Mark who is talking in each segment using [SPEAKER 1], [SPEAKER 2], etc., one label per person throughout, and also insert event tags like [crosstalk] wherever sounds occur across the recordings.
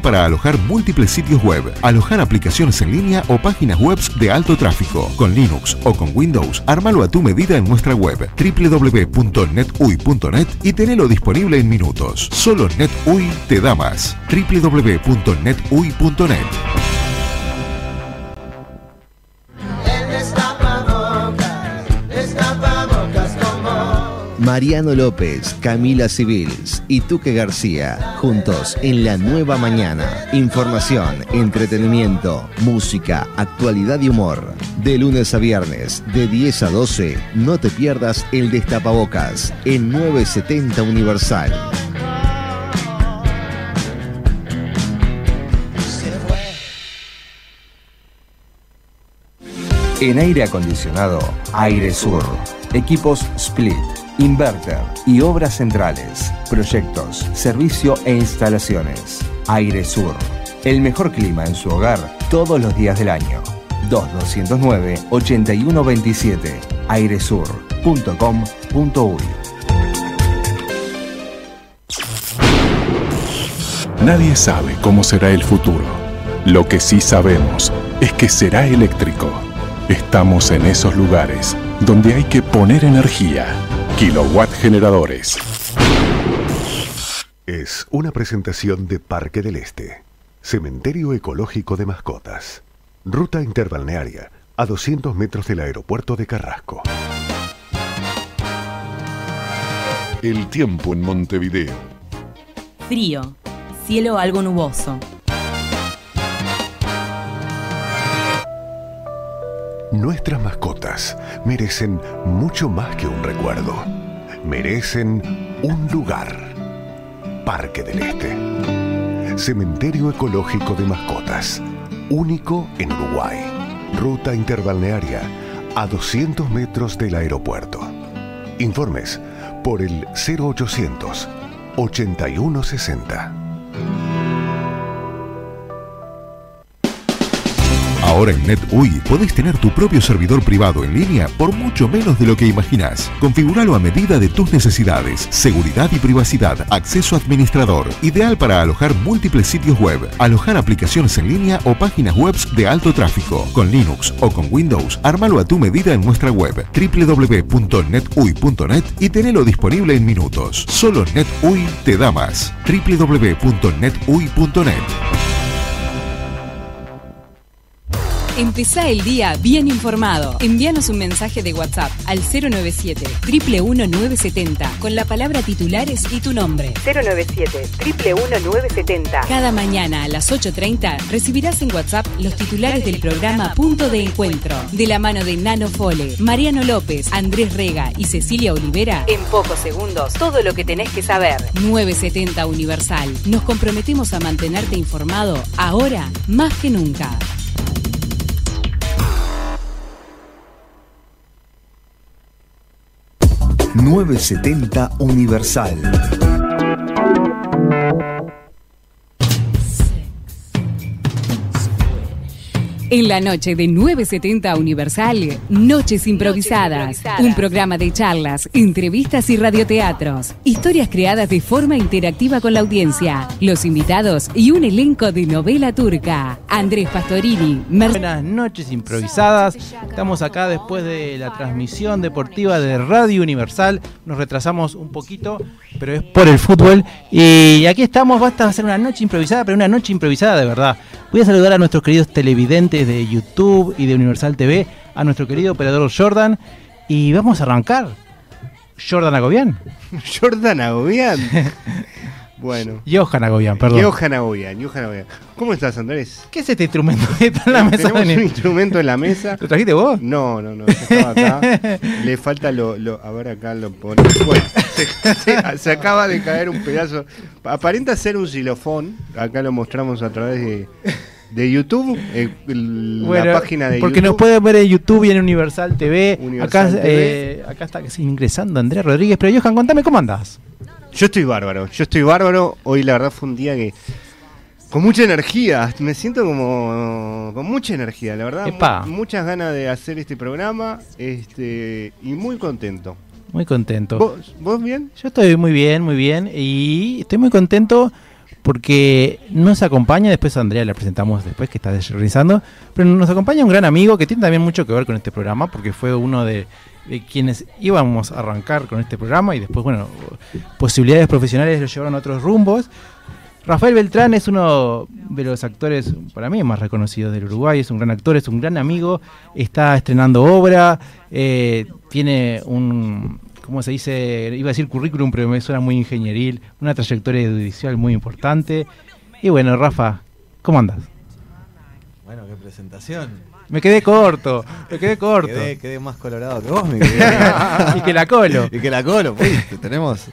[SPEAKER 1] para alojar múltiples sitios web, alojar aplicaciones en línea o páginas web de alto tráfico. Con Linux o con Windows, ármalo a tu medida en nuestra web www.netui.net y tenelo disponible en minutos. Solo NetUI te da más. www.netui.net.
[SPEAKER 2] Mariano López, Camila Civils y Tuque García, juntos en la nueva mañana. Información, entretenimiento, música, actualidad y humor. De lunes a viernes, de 10 a 12, no te pierdas el Destapabocas en 970 Universal. En aire acondicionado, Aire Sur. Equipos Split Inverter y obras centrales, proyectos, servicio e instalaciones. Aire Sur. El mejor clima en su hogar todos los días del año. 2209-8127. airesur.com.uy
[SPEAKER 3] Nadie sabe cómo será el futuro. Lo que sí sabemos es que será eléctrico. Estamos en esos lugares donde hay que poner energía Kilowatt Generadores.
[SPEAKER 4] Es una presentación de Parque del Este, Cementerio Ecológico de Mascotas, ruta interbalnearia a 200 metros del aeropuerto de Carrasco.
[SPEAKER 3] El tiempo en Montevideo.
[SPEAKER 5] Frío, cielo algo nuboso.
[SPEAKER 4] Nuestras mascotas merecen mucho más que un recuerdo. Merecen un lugar. Parque del Este. Cementerio Ecológico de Mascotas. Único en Uruguay. Ruta interbalnearia a 200 metros del aeropuerto. Informes por el 0800 8160.
[SPEAKER 1] Ahora en NetUI podés tener tu propio servidor privado en línea por mucho menos de lo que imaginás. Configuralo a medida de tus necesidades. Seguridad y privacidad. Acceso administrador. Ideal para alojar múltiples sitios web, alojar aplicaciones en línea o páginas web de alto tráfico. Con Linux o con Windows, ármalo a tu medida en nuestra web www.netui.net y tenelo disponible en minutos. Solo NetUI te da más. www.netui.net.
[SPEAKER 5] Empezá el día bien informado. Envíanos un mensaje de WhatsApp al 097 970 con la palabra titulares y tu nombre.
[SPEAKER 6] 097 970
[SPEAKER 5] Cada mañana a las 8.30 recibirás en WhatsApp los titulares del programa Punto de Encuentro. De la mano de Nano Fole, Mariano López, Andrés Rega y Cecilia Olivera.
[SPEAKER 6] En pocos segundos, todo lo que tenés que saber.
[SPEAKER 5] 970 Universal. Nos comprometemos a mantenerte informado ahora más que nunca.
[SPEAKER 2] 970 Universal.
[SPEAKER 5] En la noche de 970 Universal, Noches Improvisadas. Un programa de charlas, entrevistas y radioteatros. Historias creadas de forma interactiva con la audiencia. Los invitados y un elenco de novela turca. Andrés Pastorini.
[SPEAKER 7] Buenas noches improvisadas. Estamos acá después de la transmisión deportiva de Radio Universal. Nos retrasamos un poquito, pero es por el fútbol. Y aquí estamos, basta a ser una noche improvisada, pero una noche improvisada de verdad. Voy a saludar a nuestros queridos televidentes de YouTube y de Universal TV, a nuestro querido operador Jordan, y vamos a arrancar. Jordan Agobian. [laughs]
[SPEAKER 8] Jordan Agobian. [laughs] bueno.
[SPEAKER 7] Johan Agobian, perdón.
[SPEAKER 8] Johan Agobian, Johan Agobian. ¿Cómo estás, Andrés?
[SPEAKER 7] ¿Qué es este instrumento que está en la mesa?
[SPEAKER 8] Tenemos un instrumento en la mesa. [laughs]
[SPEAKER 7] ¿Lo trajiste vos?
[SPEAKER 8] No, no, no. Estaba acá. [laughs] Le falta lo, lo. A ver, acá lo pone. Bueno, se, [laughs] se- se acaba de caer un pedazo. Aparenta ser un xilofón. Acá lo mostramos a través de, de YouTube. eh, el-
[SPEAKER 7] Bueno,
[SPEAKER 8] la página de
[SPEAKER 7] porque
[SPEAKER 8] YouTube.
[SPEAKER 7] nos pueden ver en YouTube y en Universal TV.
[SPEAKER 8] Universal
[SPEAKER 7] acá,
[SPEAKER 8] TV.
[SPEAKER 7] eh, acá está ingresando Andrés Rodríguez. Pero Johan, contame cómo andás.
[SPEAKER 8] Yo estoy bárbaro, yo estoy bárbaro. Hoy la verdad fue un día que con mucha energía, me siento como con mucha energía, la verdad.
[SPEAKER 7] Epa.
[SPEAKER 8] mu- muchas ganas de hacer este programa, este y muy contento.
[SPEAKER 7] Muy contento.
[SPEAKER 8] ¿Vos, vos bien?
[SPEAKER 7] Yo estoy muy bien, muy bien. Y estoy muy contento porque nos acompaña, después a Andrea la presentamos después que está realizando, pero nos acompaña un gran amigo que tiene también mucho que ver con este programa, porque fue uno de, de quienes íbamos a arrancar con este programa y después, bueno, posibilidades profesionales lo llevaron a otros rumbos. Rafael Beltrán es uno de los actores, para mí, más reconocidos del Uruguay. Es un gran actor, es un gran amigo. Está estrenando obra. eh, tiene un, ¿cómo se dice? Iba a decir currículum, pero me suena muy ingenieril. Una trayectoria judicial muy importante. Y bueno, Rafa, ¿cómo andas?
[SPEAKER 9] Bueno, qué presentación.
[SPEAKER 7] Me quedé corto, me quedé corto.
[SPEAKER 9] Quedé, quedé más colorado que vos, mi querido. [laughs]
[SPEAKER 7] y que la colo.
[SPEAKER 9] y que la colo, pues, tenemos.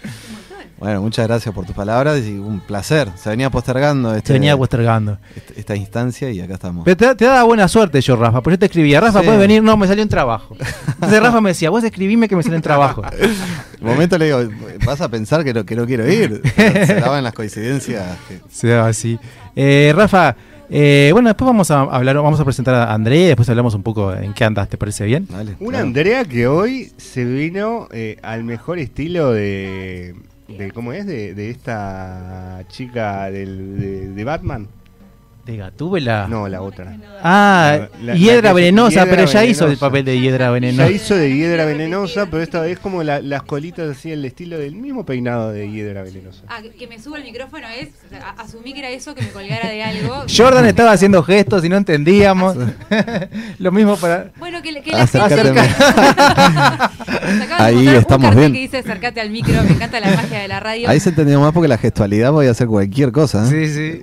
[SPEAKER 9] Bueno, muchas gracias por tus palabras y un placer. Se venía postergando este,
[SPEAKER 7] Se venía postergando.
[SPEAKER 9] este- esta instancia y acá estamos.
[SPEAKER 7] Pero te, te daba buena suerte yo, Rafa, porque yo te escribía, Rafa,
[SPEAKER 9] Sí.
[SPEAKER 7] ¿puedes venir? No, me salió un trabajo. Entonces Rafa me decía, vos escribime que me salió un trabajo.
[SPEAKER 9] Un [laughs] momento le digo, vas a pensar que no, que no quiero ir. Se daban las coincidencias. que- [laughs]
[SPEAKER 7] Se daba así. Eh, Rafa, eh, bueno, después vamos a hablar, vamos a presentar a André y después hablamos un poco en qué andas, ¿te parece bien?
[SPEAKER 9] Dale,
[SPEAKER 8] Una
[SPEAKER 9] claro.
[SPEAKER 8] Andrea que hoy se vino eh, al mejor estilo de, de ¿cómo es? De, de esta chica del, de, de Batman.
[SPEAKER 7] De Gatúbela.
[SPEAKER 8] No, la otra.
[SPEAKER 7] Ah,
[SPEAKER 8] La- la-
[SPEAKER 7] hiedra
[SPEAKER 8] la
[SPEAKER 7] venenosa,
[SPEAKER 8] hiedra
[SPEAKER 7] pero ya hizo el papel de hiedra
[SPEAKER 8] Ya
[SPEAKER 7] venenosa.
[SPEAKER 8] hizo de hiedra venenosa, pero esta vez como la- las colitas así, el estilo del mismo peinado de hiedra venenosa.
[SPEAKER 10] Ah, que- me suba el micrófono es. o sea, asumí que era eso, que me colgara de algo. [laughs]
[SPEAKER 7] Jordan estaba haciendo gestos y no entendíamos. [laughs] Lo mismo para.
[SPEAKER 10] Bueno, que, que la gente. [laughs]
[SPEAKER 9] Ahí
[SPEAKER 10] mostrar
[SPEAKER 9] estamos bien.
[SPEAKER 10] que dice acercate al micro, me encanta la magia de la radio.
[SPEAKER 9] Ahí se entendió más porque la gestualidad podía hacer cualquier cosa. ¿eh?
[SPEAKER 7] Sí, sí.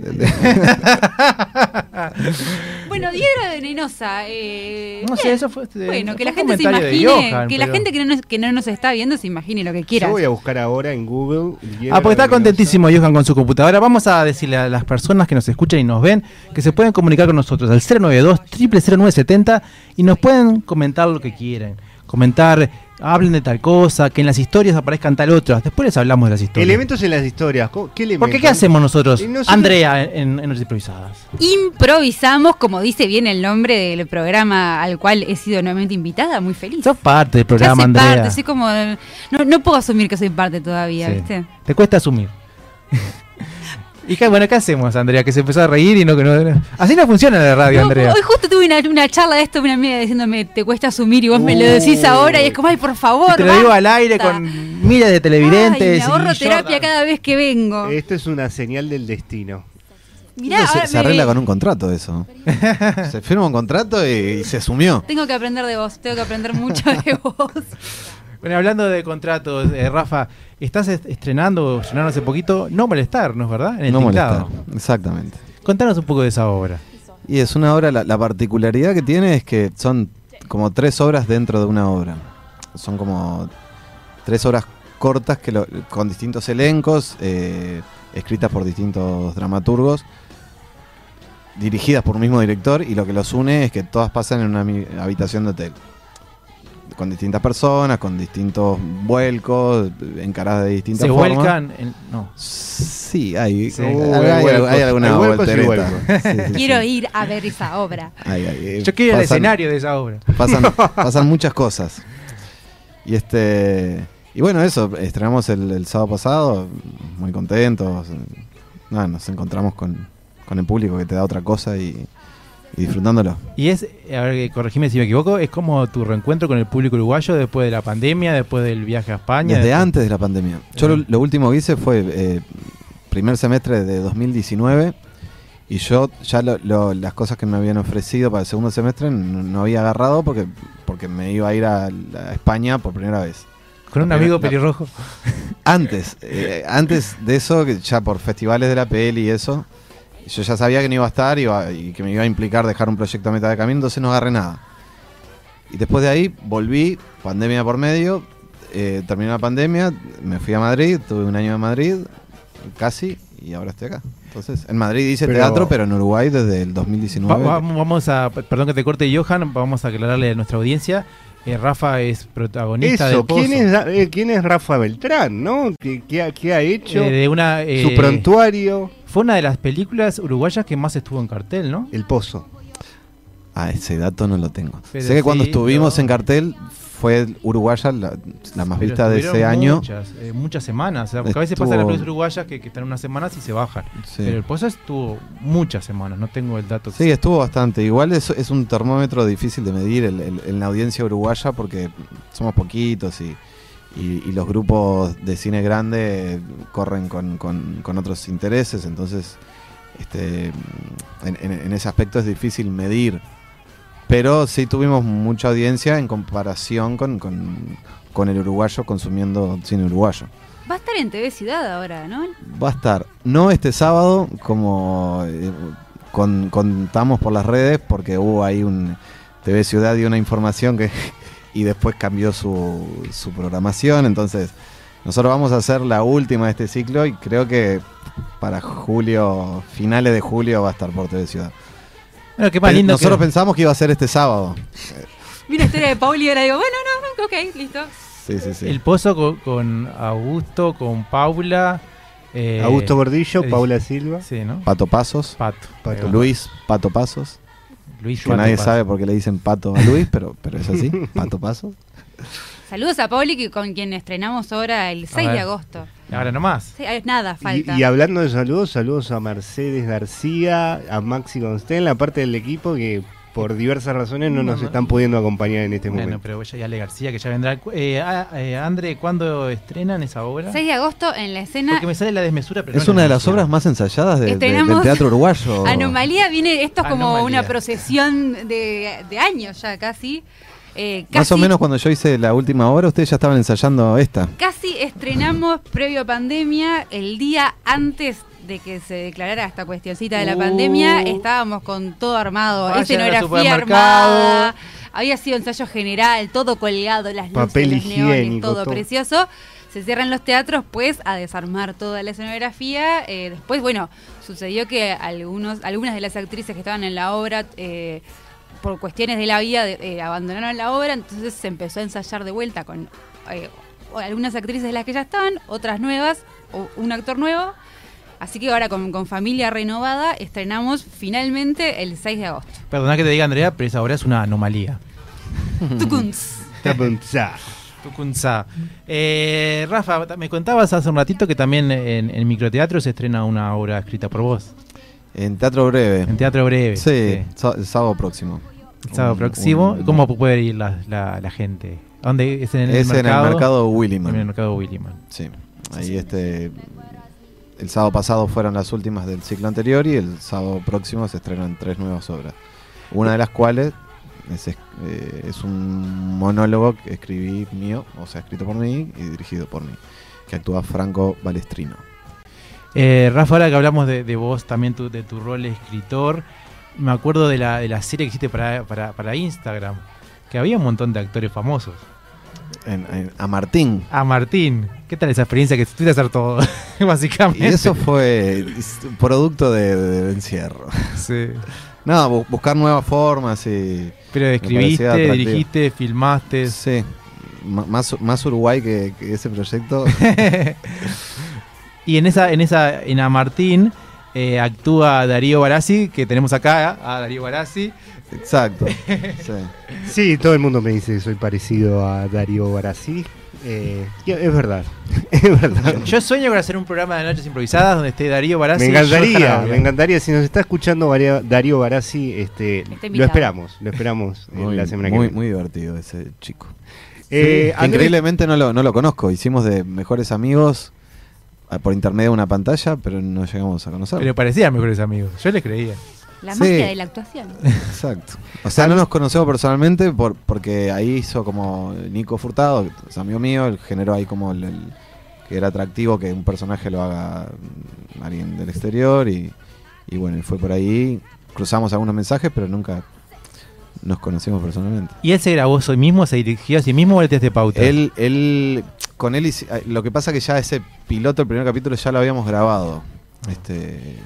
[SPEAKER 7] [laughs]
[SPEAKER 10] Bueno, hiedra venenosa. Eh,
[SPEAKER 7] No sé, eso fue, este,
[SPEAKER 10] Bueno, que
[SPEAKER 7] fue
[SPEAKER 10] la gente se imagine,
[SPEAKER 7] Johan,
[SPEAKER 10] que la gente que no, nos, que no nos está viendo se imagine lo que quiera.
[SPEAKER 8] Yo voy a buscar ahora en Google.
[SPEAKER 7] Ah, porque está
[SPEAKER 8] venenosa.
[SPEAKER 7] contentísimo Johan con su computadora. Vamos a decirle a las personas que nos escuchan y nos ven que se pueden comunicar con nosotros al 092 0970 y nos pueden comentar lo que quieran. Comentar, hablen de tal cosa, que en las historias aparezcan tal otra. Después les hablamos de las historias.
[SPEAKER 8] Elementos en las historias. ¿cómo- ¿Qué elementos?
[SPEAKER 7] Porque ¿qué hacemos nosotros, Andrea, en, en Noches Improvisadas?
[SPEAKER 10] Improvisamos, como dice bien el nombre del programa al cual he sido nuevamente invitada, muy feliz.
[SPEAKER 7] Sos parte del programa,
[SPEAKER 10] soy
[SPEAKER 7] Andrea.
[SPEAKER 10] parte, soy como. No, no puedo asumir que soy parte todavía,
[SPEAKER 7] Sí.
[SPEAKER 10] ¿viste?
[SPEAKER 7] Te cuesta asumir. Y qué, bueno, ¿qué hacemos, Andrea? Que se empezó a reír y no que no. Así no funciona la radio,
[SPEAKER 10] No,
[SPEAKER 7] Andrea.
[SPEAKER 10] hoy justo tuve una, una charla de esto, una amiga diciéndome, te cuesta asumir y vos me lo decís ahora y es como, ay, por favor.
[SPEAKER 7] Y te lo digo
[SPEAKER 10] basta".
[SPEAKER 7] al aire con miles de televidentes.
[SPEAKER 10] Ay, me ahorro terapia cada vez que vengo.
[SPEAKER 8] Esto es una señal del destino.
[SPEAKER 10] Mirá,
[SPEAKER 9] se, se
[SPEAKER 10] me-
[SPEAKER 9] arregla con un contrato eso. [laughs] se firma un contrato y, y se asumió.
[SPEAKER 10] Tengo que aprender de vos, tengo que aprender mucho de [laughs] vos.
[SPEAKER 7] Bueno, hablando de contratos, eh, Rafa, estás est- estrenando, estrenaron hace poquito, No Molestarnos, ¿verdad? En el
[SPEAKER 9] no molestar. Exactamente.
[SPEAKER 7] Contanos un poco de esa obra.
[SPEAKER 9] Y es una obra, la, la particularidad que tiene es que son como tres obras dentro de una obra. Son como tres obras cortas que lo- con distintos elencos, eh, escritas por distintos dramaturgos, dirigidas por un mismo director, y lo que los une es que todas pasan en una habitación de hotel. Con distintas personas, con distintos vuelcos, encaradas de distintas
[SPEAKER 7] Se
[SPEAKER 9] formas.
[SPEAKER 7] vuelcan. en- no.
[SPEAKER 9] Sí, hay,
[SPEAKER 7] Sí.
[SPEAKER 9] hay-
[SPEAKER 8] Uh,
[SPEAKER 9] hay-
[SPEAKER 8] hay vuelcos,
[SPEAKER 9] hay alguna voltereta. Sí, sí,
[SPEAKER 10] Quiero
[SPEAKER 9] sí.
[SPEAKER 10] ir a ver esa obra.
[SPEAKER 9] Ay, ay, eh,
[SPEAKER 7] Yo quiero ir al
[SPEAKER 9] pasan-
[SPEAKER 7] escenario de esa obra.
[SPEAKER 9] Pasan, [laughs] pasan muchas cosas. Y este y bueno, eso, estrenamos el, el sábado pasado, muy contentos. Nada, nos encontramos con, con el público que te da otra cosa y, y disfrutándolo.
[SPEAKER 7] Y es, a ver, corregime si me equivoco, es como tu reencuentro con el público uruguayo después de la pandemia, después del viaje a España.
[SPEAKER 9] Desde
[SPEAKER 7] después-
[SPEAKER 9] antes de la pandemia. Yo lo, lo último que hice fue eh, primer semestre de 2019 y yo ya lo- lo- las cosas que me habían ofrecido para el segundo semestre no, no había agarrado porque, porque me iba a ir a, a España por primera vez.
[SPEAKER 7] Con un amigo pelirrojo. [laughs]
[SPEAKER 9] Antes, eh, antes de eso, ya por festivales de la peli y eso, yo ya sabía que no iba a estar iba- y que me iba a implicar dejar un proyecto a mitad de camino, entonces no agarré nada. Y después de ahí volví, pandemia por medio, eh, terminó la pandemia, me fui a Madrid, tuve un año en Madrid, casi, y ahora estoy acá. Entonces, en Madrid hice
[SPEAKER 8] Pero-
[SPEAKER 9] teatro, pero en Uruguay desde el
[SPEAKER 7] Va-
[SPEAKER 9] 2019.
[SPEAKER 7] vamos, vamos a, perdón que te corte, Johan, vamos a aclararle a nuestra audiencia. Eh, Rafa es protagonista
[SPEAKER 8] Eso,
[SPEAKER 7] del Pozo.
[SPEAKER 8] ¿quién es, Ra- eh, quién es Rafa Beltrán, no? ¿Qué, qué ha, qué ha hecho?
[SPEAKER 7] Eh, de una, eh,
[SPEAKER 8] Su prontuario,
[SPEAKER 7] Fue una de las películas uruguayas que más estuvo en cartel, ¿no?
[SPEAKER 8] El Pozo.
[SPEAKER 9] Ah, ese dato no lo tengo.
[SPEAKER 7] Pero
[SPEAKER 9] sé que cuando estuvimos
[SPEAKER 7] no.
[SPEAKER 9] en cartel fue Uruguaya la, la más
[SPEAKER 7] Pero
[SPEAKER 9] vista de ese año.
[SPEAKER 7] Muchas, eh, muchas semanas. o sea, porque a veces pasa en las películas uruguayas que, que están unas semanas y se bajan.
[SPEAKER 9] Sí.
[SPEAKER 7] Pero el Pozo estuvo muchas semanas, no tengo el dato.
[SPEAKER 9] Sí, estuvo bastante. Igual es, es un termómetro difícil de medir el- el- en la audiencia uruguaya porque somos poquitos y, y- y los grupos de cine grande corren con, con- con otros intereses. Entonces, este, en ese aspecto es difícil medir. Pero sí tuvimos mucha audiencia en comparación con, con- con el uruguayo consumiendo cine uruguayo.
[SPEAKER 10] Va a estar en TV Ciudad ahora, ¿no?
[SPEAKER 9] Va a estar, no este sábado, como eh, con- contamos por las redes, porque hubo ahí un TV Ciudad y una información que [laughs] y después cambió su, su programación. Entonces, nosotros vamos a hacer la última de este ciclo y creo que para julio, finales de julio, va a estar por TV Ciudad.
[SPEAKER 7] Bueno, qué más
[SPEAKER 9] Pero
[SPEAKER 7] lindo
[SPEAKER 9] nosotros
[SPEAKER 7] que-
[SPEAKER 9] pensamos que iba a ser este sábado.
[SPEAKER 10] Vi una historia de Pauli y ahora digo, bueno, no, ok, listo.
[SPEAKER 9] Sí, sí, sí.
[SPEAKER 7] El Pozo con, con Augusto, con Paula. eh,
[SPEAKER 8] Augusto Gordillo,
[SPEAKER 7] eh,
[SPEAKER 8] Paula Silva.
[SPEAKER 7] Sí, ¿no?
[SPEAKER 9] Pato Pasos.
[SPEAKER 7] Pato.
[SPEAKER 8] Pato.
[SPEAKER 9] Luis Pato Pasos.
[SPEAKER 7] Luis
[SPEAKER 9] Que
[SPEAKER 7] Pato
[SPEAKER 9] nadie sabe por qué le dicen Pato a Luis, pero, pero es así. [laughs] Pato Pasos.
[SPEAKER 10] Saludos a Pauli, que con quien estrenamos ahora el 6 de agosto.
[SPEAKER 7] Ahora nomás.
[SPEAKER 10] Sí, nada, falta.
[SPEAKER 8] Y, y hablando de saludos, saludos a Mercedes García, a Maxi Constel, la parte del equipo que por diversas razones no,
[SPEAKER 7] No,
[SPEAKER 8] nos
[SPEAKER 7] no.
[SPEAKER 8] están pudiendo acompañar en este
[SPEAKER 7] Bueno,
[SPEAKER 8] momento.
[SPEAKER 7] pero ya y Ale García, que ya vendrá. Eh, ah, eh, André, ¿cuándo estrenan esa obra?
[SPEAKER 10] 6 de agosto en la escena
[SPEAKER 7] Porque me sale la desmesura, pero
[SPEAKER 9] Es
[SPEAKER 7] no
[SPEAKER 9] una de
[SPEAKER 7] la
[SPEAKER 9] las obras más ensayadas de- de-
[SPEAKER 10] Estrenamos
[SPEAKER 9] del teatro uruguayo. [laughs]
[SPEAKER 10] Anomalía viene, esto es como
[SPEAKER 7] Anomalía.
[SPEAKER 10] una procesión de, de años ya casi. Eh,
[SPEAKER 9] Más o
[SPEAKER 10] casi-
[SPEAKER 9] menos cuando yo hice la última obra, ustedes ya estaban ensayando esta.
[SPEAKER 10] Casi estrenamos previo a pandemia, el día antes de que se declarara esta cuestioncita de la
[SPEAKER 7] Uh.
[SPEAKER 10] pandemia, estábamos con todo armado, escenografía armada, había sido ensayo general, todo colgado, las luces,
[SPEAKER 8] Papel
[SPEAKER 10] los neones,
[SPEAKER 8] higiénico,
[SPEAKER 10] todo,
[SPEAKER 8] todo.
[SPEAKER 10] precioso. Se cierran los teatros, pues, a desarmar toda la escenografía. Eh, después, bueno, sucedió que algunos, algunas de las actrices que estaban en la obra, eh, por cuestiones de la vida, de- eh, abandonaron la obra, entonces se empezó a ensayar de vuelta con eh, algunas actrices de las que ya estaban, otras nuevas, o un actor nuevo. Así que ahora con, con familia renovada estrenamos finalmente el 6 de agosto.
[SPEAKER 7] Perdona que te diga, Andrea, pero esa obra es una anomalía.
[SPEAKER 10] Tucuns.
[SPEAKER 8] Tapunzá.
[SPEAKER 7] Tucunzá. Eh, Rafa, me contabas hace un ratito que también en, en microteatro se estrena una obra escrita por vos.
[SPEAKER 9] En Teatro Breve.
[SPEAKER 7] En Teatro Breve.
[SPEAKER 9] Sí, el sábado próximo.
[SPEAKER 7] El sábado próximo.
[SPEAKER 9] un-
[SPEAKER 7] ¿Cómo puede ir la, la- la gente? ¿A ¿Dónde es en el
[SPEAKER 9] es
[SPEAKER 7] mercado?
[SPEAKER 9] en el mercado Williman.
[SPEAKER 7] En el mercado Williman.
[SPEAKER 9] Sí. Ahí este. El sábado pasado fueron las últimas del ciclo anterior y el sábado próximo se estrenan tres nuevas obras. Una de las cuales es, es- eh, es un monólogo que escribí mío, o sea, escrito por mí y dirigido por mí, que actúa Franco Balestrino.
[SPEAKER 7] Eh, Rafa, ahora que hablamos de, de vos, también tu- de tu rol de escritor, me acuerdo de la, de la serie que hiciste para, para, para Instagram, que había un montón de actores famosos.
[SPEAKER 9] En- en- a Martín.
[SPEAKER 7] A Martín, ¿qué tal esa experiencia que tuviste a hacer todo? [laughs] Básicamente.
[SPEAKER 9] Y eso fue producto de- de- del encierro.
[SPEAKER 7] Sí.
[SPEAKER 9] No, bu- buscar nuevas formas y.
[SPEAKER 7] Pero escribiste, dirigiste, filmaste.
[SPEAKER 9] Sí. M- más, más Uruguay que, que ese proyecto. [laughs]
[SPEAKER 7] y en esa, en esa, en A Martín eh, actúa Darío Barassi, que tenemos acá a Darío Barassi.
[SPEAKER 9] Exacto. [laughs] Sí.
[SPEAKER 8] Sí, todo el mundo me dice que soy parecido a Darío Barassi. Eh, y es verdad, [laughs] es verdad.
[SPEAKER 7] Yo sueño con hacer un programa de noches improvisadas donde esté Darío Barassi.
[SPEAKER 8] Me encantaría, me encantaría. Si nos está escuchando Darío Barassi, este, lo esperamos, lo esperamos en
[SPEAKER 9] Muy,
[SPEAKER 8] la semana que viene.
[SPEAKER 9] muy divertido ese chico.
[SPEAKER 8] Eh, Andrés-
[SPEAKER 9] increíblemente no lo, no lo conozco. Hicimos de mejores amigos por intermedio de una pantalla, pero no llegamos a conocerlo.
[SPEAKER 7] Pero parecían mejores amigos. Yo les creía.
[SPEAKER 10] La
[SPEAKER 9] Sí.
[SPEAKER 10] magia de la actuación.
[SPEAKER 9] Exacto. O sea, no nos conocemos personalmente por, porque ahí hizo como Nico Furtado, que es amigo mío, él generó ahí como el, el- que era atractivo que un personaje lo haga alguien del exterior y, y bueno, y fue por ahí. Cruzamos algunos mensajes, pero nunca nos conocimos personalmente.
[SPEAKER 7] ¿Y él se grabó hoy mismo, se dirigió a sí mismo o el test de pauta?
[SPEAKER 9] Él, él, con él, ah, lo que pasa que ya ese piloto, el primer capítulo, ya lo habíamos grabado, este,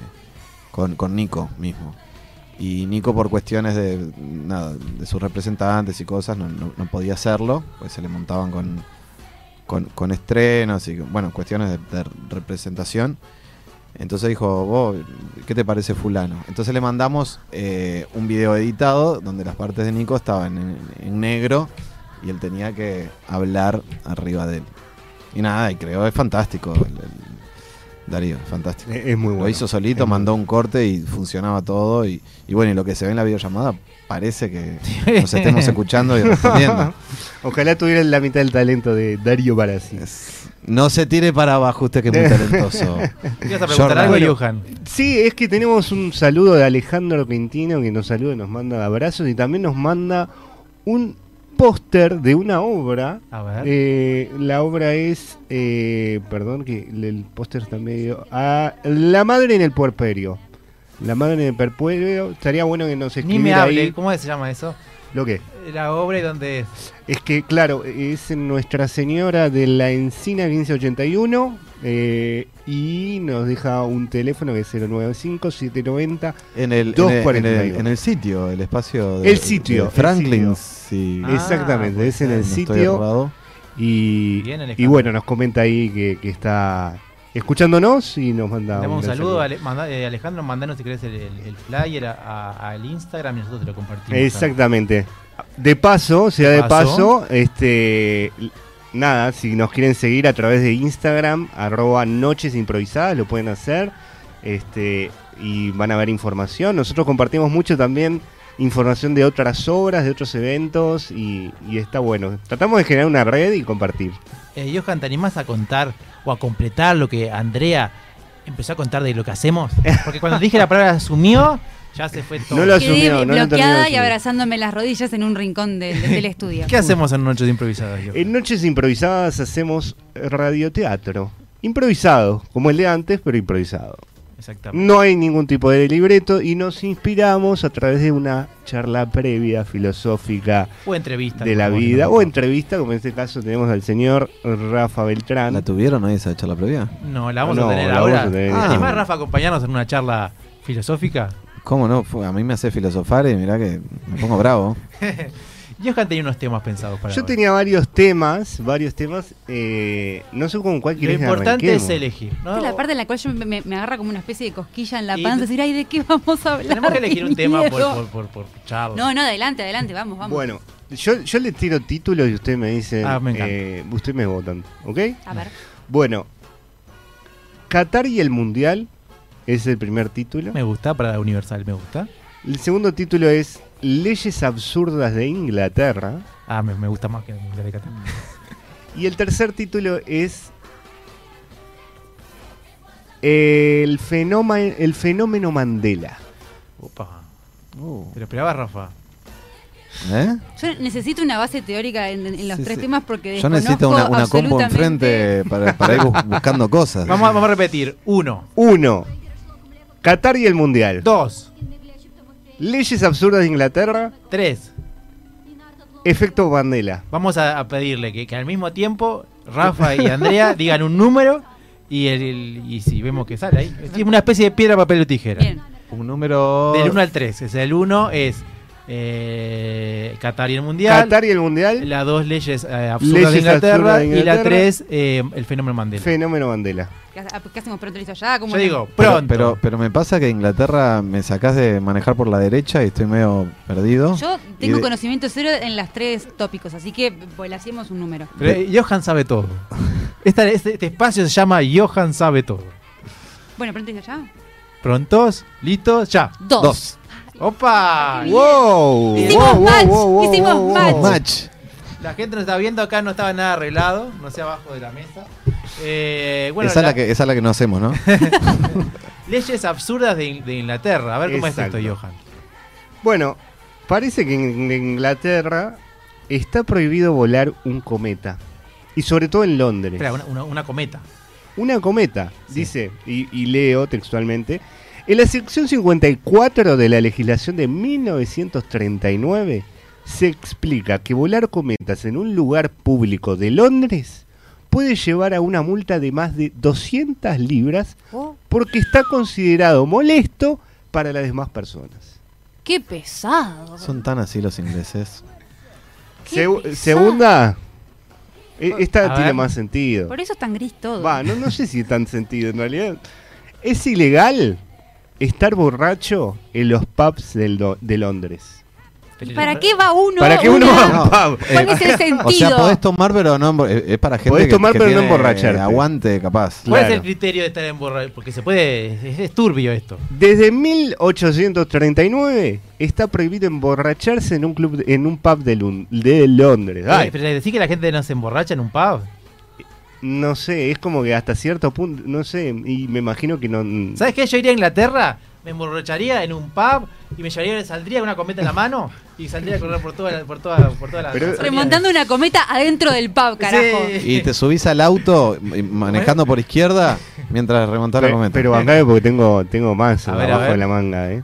[SPEAKER 9] con, con Nico mismo. Y Nico por cuestiones de nada, de sus representantes y cosas no, no- podía hacerlo, pues se le montaban con, con, con estrenos y bueno, cuestiones de, de representación. Entonces dijo, vos, ¿qué te parece fulano? Entonces le mandamos eh, un video editado donde las partes de Nico estaban en, en negro y él tenía que hablar arriba de él. Y nada, y creó, es fantástico. el- el- Darío, fantástico.
[SPEAKER 8] Es, es muy bueno.
[SPEAKER 9] Lo hizo solito,
[SPEAKER 8] Es
[SPEAKER 9] mandó un corte y funcionaba todo. Y, y bueno, y lo que se ve en la videollamada parece que nos estemos [laughs] escuchando y respondiendo. [laughs]
[SPEAKER 8] Ojalá tuvieran la mitad del talento de Darío Barassi.
[SPEAKER 9] No se tire para abajo usted que es muy [laughs] talentoso.
[SPEAKER 7] ¿Ibas a preguntar
[SPEAKER 9] Jordan.
[SPEAKER 7] algo,
[SPEAKER 8] Bueno,
[SPEAKER 7] Johan?
[SPEAKER 8] Sí, es que tenemos un saludo de Alejandro Quintino que nos saluda y nos manda abrazos y también nos manda un póster de una obra.
[SPEAKER 7] A ver.
[SPEAKER 8] Eh, la obra es, eh, perdón que el póster está medio... ah, la madre en el puerperio. La madre en el puerperio. Estaría bueno que nos
[SPEAKER 7] Ni
[SPEAKER 8] escribiera
[SPEAKER 7] me hable,
[SPEAKER 8] ahí.
[SPEAKER 7] ¿cómo se llama eso?
[SPEAKER 8] ¿Lo qué?
[SPEAKER 7] La obra y donde es.
[SPEAKER 8] Es que, claro, es Nuestra Señora de la Encina 1581 eh, y nos deja un teléfono que es 095-790.
[SPEAKER 9] En el, en, el, en,
[SPEAKER 8] 241.
[SPEAKER 9] el, en el sitio, el espacio de,
[SPEAKER 8] El sitio,
[SPEAKER 9] de
[SPEAKER 8] el
[SPEAKER 9] Franklin. sí.
[SPEAKER 7] Ah,
[SPEAKER 8] Exactamente, es en el sitio. Y, y bueno, nos comenta ahí que, que está escuchándonos y nos manda
[SPEAKER 7] Damos un
[SPEAKER 8] gran
[SPEAKER 7] saludo, Ale- manda- eh, Alejandro, mandanos si querés el, el- el flyer al Instagram y nosotros te lo compartimos.
[SPEAKER 8] Exactamente. De paso, sea
[SPEAKER 7] De
[SPEAKER 8] de
[SPEAKER 7] paso.
[SPEAKER 8] paso, este nada, si nos quieren seguir a través de Instagram, arroba noches lo pueden hacer. Este, y van a ver información. Nosotros compartimos mucho también información de otras obras, de otros eventos, y, está bueno. Tratamos de generar una red y compartir.
[SPEAKER 7] Eh, Johan, ¿te a contar o a completar lo que Andrea empezó a contar de lo que hacemos? Porque cuando dije la palabra asumió, ya se fue todo.
[SPEAKER 8] No lo
[SPEAKER 10] Quedé
[SPEAKER 8] asumió, no de
[SPEAKER 10] bloqueada y abrazándome las rodillas en un rincón de- de- del estudio. [laughs]
[SPEAKER 7] ¿Qué hacemos en Noches Improvisadas, Johan?
[SPEAKER 8] En Noches Improvisadas hacemos radioteatro. Improvisado, como el de antes, pero improvisado.
[SPEAKER 7] Exactamente.
[SPEAKER 8] No hay ningún tipo de libreto y nos inspiramos a través de una charla previa filosófica
[SPEAKER 7] O entrevista.
[SPEAKER 8] de la vida o entrevista, como en este caso tenemos al señor Rafa Beltrán.
[SPEAKER 9] ¿La tuvieron ahí esa charla previa?
[SPEAKER 7] No, la vamos
[SPEAKER 8] No,
[SPEAKER 7] a tener
[SPEAKER 8] la
[SPEAKER 7] ahora.
[SPEAKER 8] vamos a tener.
[SPEAKER 7] ¿Te
[SPEAKER 9] Ah.
[SPEAKER 7] animás, Rafa, acompañarnos en una charla filosófica?
[SPEAKER 9] ¿Cómo no? A mí me hace filosofar y mirá que me pongo bravo. [laughs]
[SPEAKER 7] Johan tenía unos temas pensados para
[SPEAKER 8] Yo
[SPEAKER 7] hoy.
[SPEAKER 8] tenía varios temas, varios temas, eh, no sé con cuál
[SPEAKER 7] Lo
[SPEAKER 8] quieres que
[SPEAKER 7] importante
[SPEAKER 8] arranquemos.
[SPEAKER 7] es elegir. ¿no?
[SPEAKER 10] Esta es la parte en la cual yo me, agarra como una especie de cosquilla en la
[SPEAKER 7] Y-
[SPEAKER 10] panza, decir, ay, ¿de qué vamos a hablar?
[SPEAKER 7] Tenemos que elegir un [laughs] tema por,
[SPEAKER 10] miedo".
[SPEAKER 7] por, por, por charla.
[SPEAKER 10] No, no, adelante, adelante, vamos, vamos.
[SPEAKER 8] Bueno, yo, yo le tiro títulos y ustedes me dicen,
[SPEAKER 7] Ah, me encanta.
[SPEAKER 8] eh, ustedes me votan, ¿ok?
[SPEAKER 10] A ver.
[SPEAKER 8] Bueno, Qatar y el Mundial es el primer título.
[SPEAKER 7] Me gusta, para Universal me gusta.
[SPEAKER 8] El segundo título es Leyes absurdas de Inglaterra.
[SPEAKER 7] Ah, me, me gusta más que Qatar. [laughs]
[SPEAKER 8] Y el tercer título es el fenómeno, el fenómeno Mandela.
[SPEAKER 7] Opa.
[SPEAKER 9] Uh.
[SPEAKER 7] Pero esperaba, Rafa.
[SPEAKER 9] ¿Eh?
[SPEAKER 10] Yo necesito una base teórica en, en los
[SPEAKER 9] Sí,
[SPEAKER 10] tres
[SPEAKER 9] sí.
[SPEAKER 10] temas porque
[SPEAKER 9] Yo necesito una, una
[SPEAKER 10] absolutamente-
[SPEAKER 9] enfrente para, para ir bus- buscando cosas.
[SPEAKER 7] Vamos, a- vamos a repetir. Uno.
[SPEAKER 8] Uno, Qatar y el Mundial.
[SPEAKER 7] Dos.
[SPEAKER 8] Leyes absurdas de Inglaterra,
[SPEAKER 7] Tres.
[SPEAKER 8] efecto Mandela.
[SPEAKER 7] Vamos a, a pedirle que, que al mismo tiempo Rafa y Andrea [laughs] digan un número y, el, el- y si vemos que sale ahí. Es una especie de piedra, papel o tijera.
[SPEAKER 10] Bien.
[SPEAKER 9] Un número.
[SPEAKER 7] Del 1 al 3. Es el 1 es eh, Qatar y el Mundial.
[SPEAKER 8] Qatar y el Mundial,
[SPEAKER 7] Las dos leyes eh, absurdas,
[SPEAKER 8] Leyes
[SPEAKER 7] de Inglaterra,
[SPEAKER 8] absurdas de
[SPEAKER 7] Y la
[SPEAKER 8] Inglaterra.
[SPEAKER 7] 3, el fenómeno Mandela.
[SPEAKER 8] fenómeno Mandela.
[SPEAKER 10] ¿Qué, qué hacemos pronto listo ya? ¿Cómo
[SPEAKER 7] Yo digo,
[SPEAKER 9] Pero,
[SPEAKER 7] pronto.
[SPEAKER 9] pero, pero me pasa que Inglaterra me sacás de manejar por la derecha y estoy medio perdido.
[SPEAKER 10] Yo tengo
[SPEAKER 9] de-
[SPEAKER 10] conocimiento cero en las tres tópicos, así que pues, le hacemos un número.
[SPEAKER 7] Pero, eh, Johan sabe todo. [laughs] Este, este espacio se llama Johan sabe todo.
[SPEAKER 10] Bueno, pronto listo ya.
[SPEAKER 7] ¿Prontos? ¿Listos? Ya.
[SPEAKER 10] Dos.
[SPEAKER 9] Dos.
[SPEAKER 7] ¡Opa!
[SPEAKER 8] ¡Wow!
[SPEAKER 10] Hicimos
[SPEAKER 8] wow,
[SPEAKER 10] match,
[SPEAKER 8] wow, wow,
[SPEAKER 10] hicimos
[SPEAKER 8] wow,
[SPEAKER 10] match.
[SPEAKER 7] La gente nos está viendo acá, no estaba nada arreglado, no sé abajo de la mesa. Eh, bueno,
[SPEAKER 9] esa, es
[SPEAKER 7] la-
[SPEAKER 9] la que, esa es la que no hacemos, ¿no? [laughs]
[SPEAKER 7] leyes absurdas de, In- de Inglaterra. A ver cómo
[SPEAKER 8] Exacto.
[SPEAKER 7] es esto, Johan.
[SPEAKER 8] Bueno, parece que en Inglaterra está prohibido volar un cometa. Y sobre todo en Londres.
[SPEAKER 7] Espera, una, una- una cometa.
[SPEAKER 8] Una cometa,
[SPEAKER 7] Sí.
[SPEAKER 8] dice, y, y leo textualmente. En la sección 54 de la legislación de 1939 se explica que volar cometas en un lugar público de Londres puede llevar a una multa de más de 200 libras
[SPEAKER 10] Oh,
[SPEAKER 8] porque está considerado molesto para las demás personas.
[SPEAKER 10] ¡Qué pesado!
[SPEAKER 9] Son tan así los ingleses.
[SPEAKER 10] Qué
[SPEAKER 8] Segu-
[SPEAKER 10] pesado.
[SPEAKER 8] segunda, e- esta
[SPEAKER 7] A
[SPEAKER 8] tiene
[SPEAKER 7] ver.
[SPEAKER 8] más sentido.
[SPEAKER 10] Por eso es tan gris todo.
[SPEAKER 8] Va, no, no sé si tan sentido en realidad. Es ilegal estar borracho en los pubs del do- de Londres.
[SPEAKER 10] ¿Y ¿Para qué va uno?
[SPEAKER 8] ¿Para qué
[SPEAKER 10] a
[SPEAKER 8] uno va a un pub?
[SPEAKER 10] ¿Cuál es el sentido?
[SPEAKER 9] O sea, podés tomar, pero no embo- es es para gente
[SPEAKER 8] Podés
[SPEAKER 9] que,
[SPEAKER 8] tomar,
[SPEAKER 9] que
[SPEAKER 8] pero no
[SPEAKER 9] tiene
[SPEAKER 8] emborracharte.
[SPEAKER 9] Aguante, capaz.
[SPEAKER 7] ¿Cuál es
[SPEAKER 8] Claro.
[SPEAKER 7] el criterio de estar emborrachado? Porque se puede. Es, es turbio esto.
[SPEAKER 8] Desde 1839 está prohibido emborracharse en un club de- en un pub de, Lun- de Londres. Ay,
[SPEAKER 7] Pero decir que la gente no se emborracha en un pub.
[SPEAKER 8] No sé, es como que hasta cierto punto, no sé, y me imagino que no.
[SPEAKER 7] ¿Sabes qué? Yo iría a Inglaterra, me emborracharía en un pub y me llevaría, saldría con una cometa en la mano y saldría a correr por toda la, por toda, por toda la
[SPEAKER 8] Pero-
[SPEAKER 10] Remontando una cometa adentro del pub, carajo.
[SPEAKER 9] Y te subís al auto manejando por izquierda mientras remontás la
[SPEAKER 8] Pero,
[SPEAKER 9] cometa.
[SPEAKER 8] pero bancame porque tengo, tengo más
[SPEAKER 7] a
[SPEAKER 8] abajo
[SPEAKER 7] ver.
[SPEAKER 8] de la manga, ¿eh?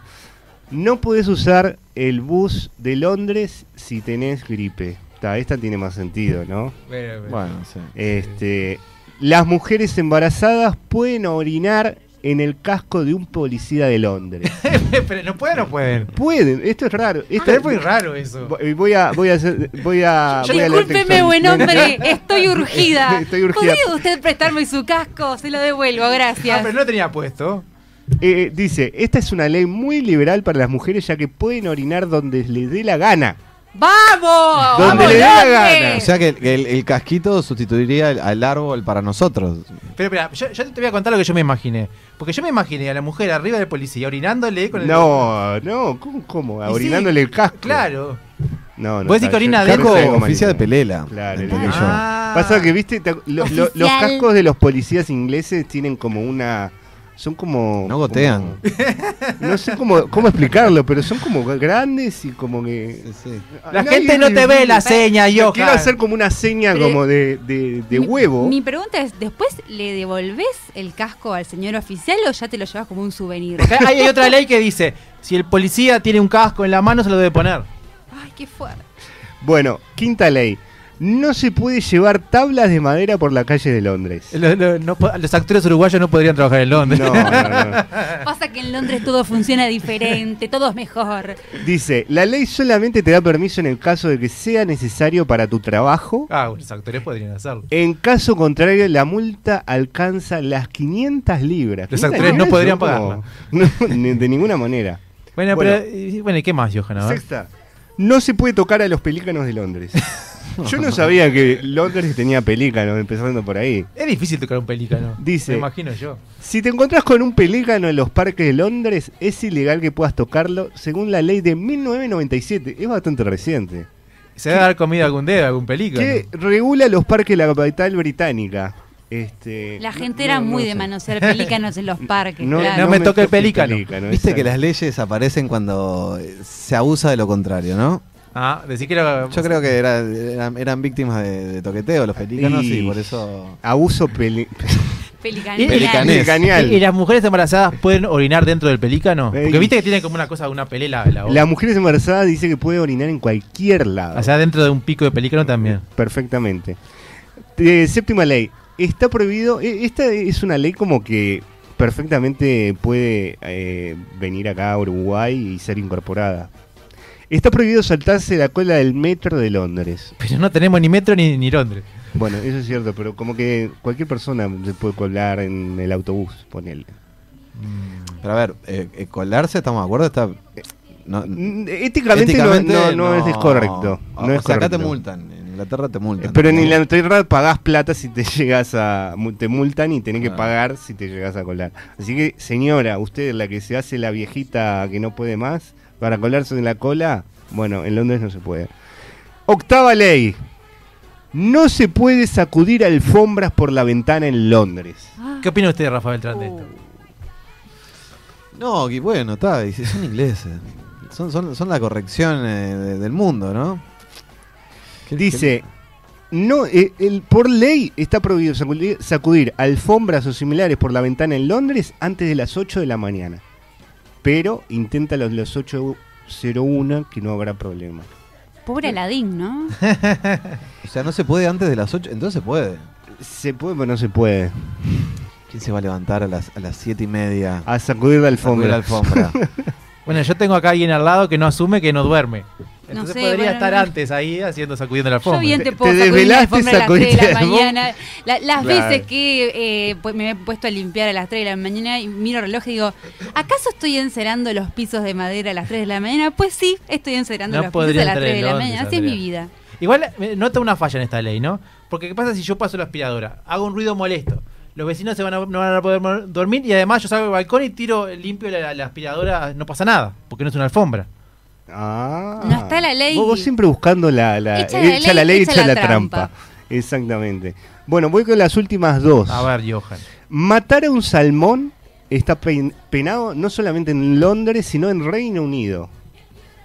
[SPEAKER 8] No podés usar el bus de Londres si tenés gripe. Ta, esta tiene más sentido, ¿no?
[SPEAKER 9] Bueno, sí.
[SPEAKER 8] Este, las mujeres embarazadas pueden orinar en el casco de un policía de Londres. [laughs]
[SPEAKER 7] Pero no pueden o no pueden.
[SPEAKER 8] Pueden, esto es raro. Esto
[SPEAKER 7] Pero es muy raro eso.
[SPEAKER 8] Voy- Voy a, voy a hacer, voy a, voy
[SPEAKER 10] Discúlpeme, buen hombre, [laughs] estoy urgida. [laughs]
[SPEAKER 8] Estoy urgida.
[SPEAKER 10] ¿Podría usted prestarme su casco? Se lo devuelvo,
[SPEAKER 7] Ah,
[SPEAKER 10] gracias.
[SPEAKER 7] pero no tenía puesto.
[SPEAKER 8] Eh, dice, esta es una ley muy liberal para las mujeres ya que pueden orinar donde les dé la gana.
[SPEAKER 10] ¡Vamos!
[SPEAKER 8] Donde
[SPEAKER 10] ¡Vamos,
[SPEAKER 8] le dé la
[SPEAKER 10] Londres!
[SPEAKER 8] gana.
[SPEAKER 9] O sea que el, el- el casquito sustituiría al, al árbol para nosotros.
[SPEAKER 7] Pero espera, yo, yo te voy a contar lo que yo me imaginé. Porque yo me imaginé a la mujer arriba del policía orinándole con el.
[SPEAKER 8] No, no, ¿cómo? cómo?
[SPEAKER 7] Y sí,
[SPEAKER 8] Orinándole el casco.
[SPEAKER 7] Claro.
[SPEAKER 8] No, no.
[SPEAKER 7] Vos decís que orina
[SPEAKER 8] yo- yo
[SPEAKER 7] adentro.
[SPEAKER 8] no sé cómo
[SPEAKER 9] oficia de pelela.
[SPEAKER 8] Claro,
[SPEAKER 9] entendí
[SPEAKER 8] el-
[SPEAKER 9] yo.
[SPEAKER 7] Ah.
[SPEAKER 8] Pasa que, viste, Te- lo- lo- los
[SPEAKER 10] Oficial.
[SPEAKER 8] cascos de los policías ingleses tienen como una... Son como...
[SPEAKER 9] No gotean.
[SPEAKER 8] como- no sé cómo, cómo explicarlo, pero son como grandes y como que...
[SPEAKER 9] Sí, sí.
[SPEAKER 7] La gente no te ve la seña,
[SPEAKER 8] Yo
[SPEAKER 7] yo.
[SPEAKER 8] quiero hacer como una seña
[SPEAKER 10] Pero-
[SPEAKER 8] como de, de, de
[SPEAKER 10] Mi-
[SPEAKER 8] huevo.
[SPEAKER 10] Mi pregunta es, ¿después le devolvés el casco al señor oficial o ya te lo llevas como un souvenir?
[SPEAKER 7] Hay, hay otra ley que dice: si el policía tiene un casco en la mano, se lo debe poner.
[SPEAKER 10] Ay, qué fuerte.
[SPEAKER 8] Bueno, quinta ley. No se puede llevar tablas de madera por la calle de Londres.
[SPEAKER 7] Lo- lo- no po- los actores uruguayos no podrían trabajar en Londres.
[SPEAKER 8] No, no, no. [laughs]
[SPEAKER 10] Pasa que en Londres todo funciona diferente, todo es mejor.
[SPEAKER 8] Dice, la ley solamente te da permiso en el caso de que sea necesario para tu trabajo.
[SPEAKER 7] Ah, los actores podrían hacerlo.
[SPEAKER 8] En caso contrario, la multa alcanza las 500 libras.
[SPEAKER 7] Los
[SPEAKER 8] 500
[SPEAKER 7] actores no podrían pagarla.
[SPEAKER 8] No, [laughs] ni- de ninguna manera.
[SPEAKER 7] Bueno,
[SPEAKER 8] Bueno.
[SPEAKER 7] pero. y- Bueno, ¿y qué más, Johan? A ver.
[SPEAKER 8] Sexta. No se puede tocar a los pelícanos de Londres. [laughs] Yo no sabía que Londres tenía pelícanos, empezando por ahí.
[SPEAKER 7] Es difícil tocar un pelícano.
[SPEAKER 8] Dice-
[SPEAKER 7] Me imagino yo.
[SPEAKER 8] Si te encontrás con un pelícano en los parques de Londres, es ilegal que puedas tocarlo según la ley de 1997. Es bastante reciente.
[SPEAKER 7] Se debe dar comida algún dedo, algún pelícano.
[SPEAKER 8] Que regula los parques de la capital británica. Este,
[SPEAKER 10] La gente
[SPEAKER 8] no-
[SPEAKER 10] era
[SPEAKER 8] no
[SPEAKER 10] muy de manosear [laughs] pelícanos en los parques.
[SPEAKER 8] No,
[SPEAKER 10] claro.
[SPEAKER 7] no me toque el pelícano.
[SPEAKER 9] Viste que las leyes aparecen cuando se abusa de lo contrario, ¿no?
[SPEAKER 7] Ah, decir que era.
[SPEAKER 9] Yo creo que era- eran, eran víctimas de, de toqueteo los pelícanos y,
[SPEAKER 8] Y-
[SPEAKER 9] por eso...
[SPEAKER 8] Abuso peli...
[SPEAKER 9] Pelicanés.
[SPEAKER 8] Pelicanial. [laughs]
[SPEAKER 7] ¿Y, y las mujeres embarazadas pueden orinar dentro del pelícano? Porque viste que tienen como una cosa, una pelela. La,
[SPEAKER 8] Las mujeres embarazadas dice que puede orinar en cualquier lado.
[SPEAKER 7] O sea, dentro de un pico de pelícano también.
[SPEAKER 8] Perfectamente. Eh, séptima ley. Está prohibido. eh, Esta es una ley como que perfectamente puede eh, venir acá a Uruguay y ser incorporada. Está prohibido saltarse la cola del metro de Londres.
[SPEAKER 7] Pero no tenemos ni metro ni, ni Londres.
[SPEAKER 8] Bueno, eso es cierto, pero como que cualquier persona se puede colar en el autobús, ponele.
[SPEAKER 9] Pero a ver, eh, eh, colarse, ¿estamos de acuerdo? Está... No,
[SPEAKER 8] Mm, Éticamente, no- no, no es correcto.
[SPEAKER 9] O
[SPEAKER 8] No es
[SPEAKER 9] sea, acá te multan. En Inglaterra te multan.
[SPEAKER 8] Pero en
[SPEAKER 9] No.
[SPEAKER 8] Inglaterra pagás plata si te [laughs] llegas a. te multan y tenés que
[SPEAKER 9] Ah.
[SPEAKER 8] pagar si te llegas a colar. Así que, señora, usted, la que se hace la viejita que no puede más, para colarse en la cola, bueno, en Londres no se puede. Octava ley. No se puede sacudir alfombras por la ventana en Londres.
[SPEAKER 7] ¿Qué opina usted, Rafael Beltrán, de esto?
[SPEAKER 9] No, y bueno, está, son ingleses. Son, son, son la corrección eh, de- del mundo, ¿no? ¿Qué-
[SPEAKER 8] Dice, no, eh, el, por ley está prohibido sacudir, sacudir alfombras o similares por la ventana en Londres antes de las 8 de la mañana. Pero intenta los, los 8.01 que no habrá problema.
[SPEAKER 10] Pobre Aladín, ¿no? [laughs]
[SPEAKER 9] O sea, no se puede antes de las 8, entonces se puede.
[SPEAKER 8] Se puede, pero no se puede.
[SPEAKER 9] ¿Quién se va a levantar a las, a las 7 y media?
[SPEAKER 8] A sacudir la alfombra? [laughs]
[SPEAKER 7] Bueno, yo tengo acá a alguien al lado que no asume que no duerme. Entonces
[SPEAKER 10] sé,
[SPEAKER 7] podría
[SPEAKER 10] bueno,
[SPEAKER 7] estar
[SPEAKER 10] no-
[SPEAKER 7] antes ahí haciendo, sacudiendo la
[SPEAKER 10] Yo
[SPEAKER 7] alfombra.
[SPEAKER 10] bien te puedo
[SPEAKER 8] te
[SPEAKER 10] sacudir la
[SPEAKER 8] desvelaste,
[SPEAKER 10] alfombra a las 3 de la mañana. La- las
[SPEAKER 8] Claro.
[SPEAKER 10] veces que eh, pues, me he puesto a limpiar a las 3 de la mañana y miro el reloj y digo, ¿acaso estoy encerando los pisos de madera a las 3 de la mañana? Pues sí, estoy encerando
[SPEAKER 7] No
[SPEAKER 10] los pisos a las
[SPEAKER 7] entrar
[SPEAKER 10] 3 de la mañana. Así es mi vida.
[SPEAKER 7] Igual eh, nota una falla en esta ley, ¿no? Porque ¿qué pasa si yo paso la aspiradora? Hago un ruido molesto. Los vecinos se van a, no van a poder dormir y además yo salgo al balcón y tiro limpio la, la aspiradora, no pasa nada, porque no es una alfombra.
[SPEAKER 8] Ah.
[SPEAKER 10] No está la ley.
[SPEAKER 8] Vos, vos siempre buscando la, la,
[SPEAKER 10] Echa la
[SPEAKER 8] echa la
[SPEAKER 10] ley, echa
[SPEAKER 8] echa
[SPEAKER 10] la
[SPEAKER 8] la trampa.
[SPEAKER 10] trampa.
[SPEAKER 8] Exactamente. Bueno, voy con las últimas dos.
[SPEAKER 7] A ver, Johan.
[SPEAKER 8] Matar a un salmón está pen- penado no solamente en Londres, sino en Reino Unido.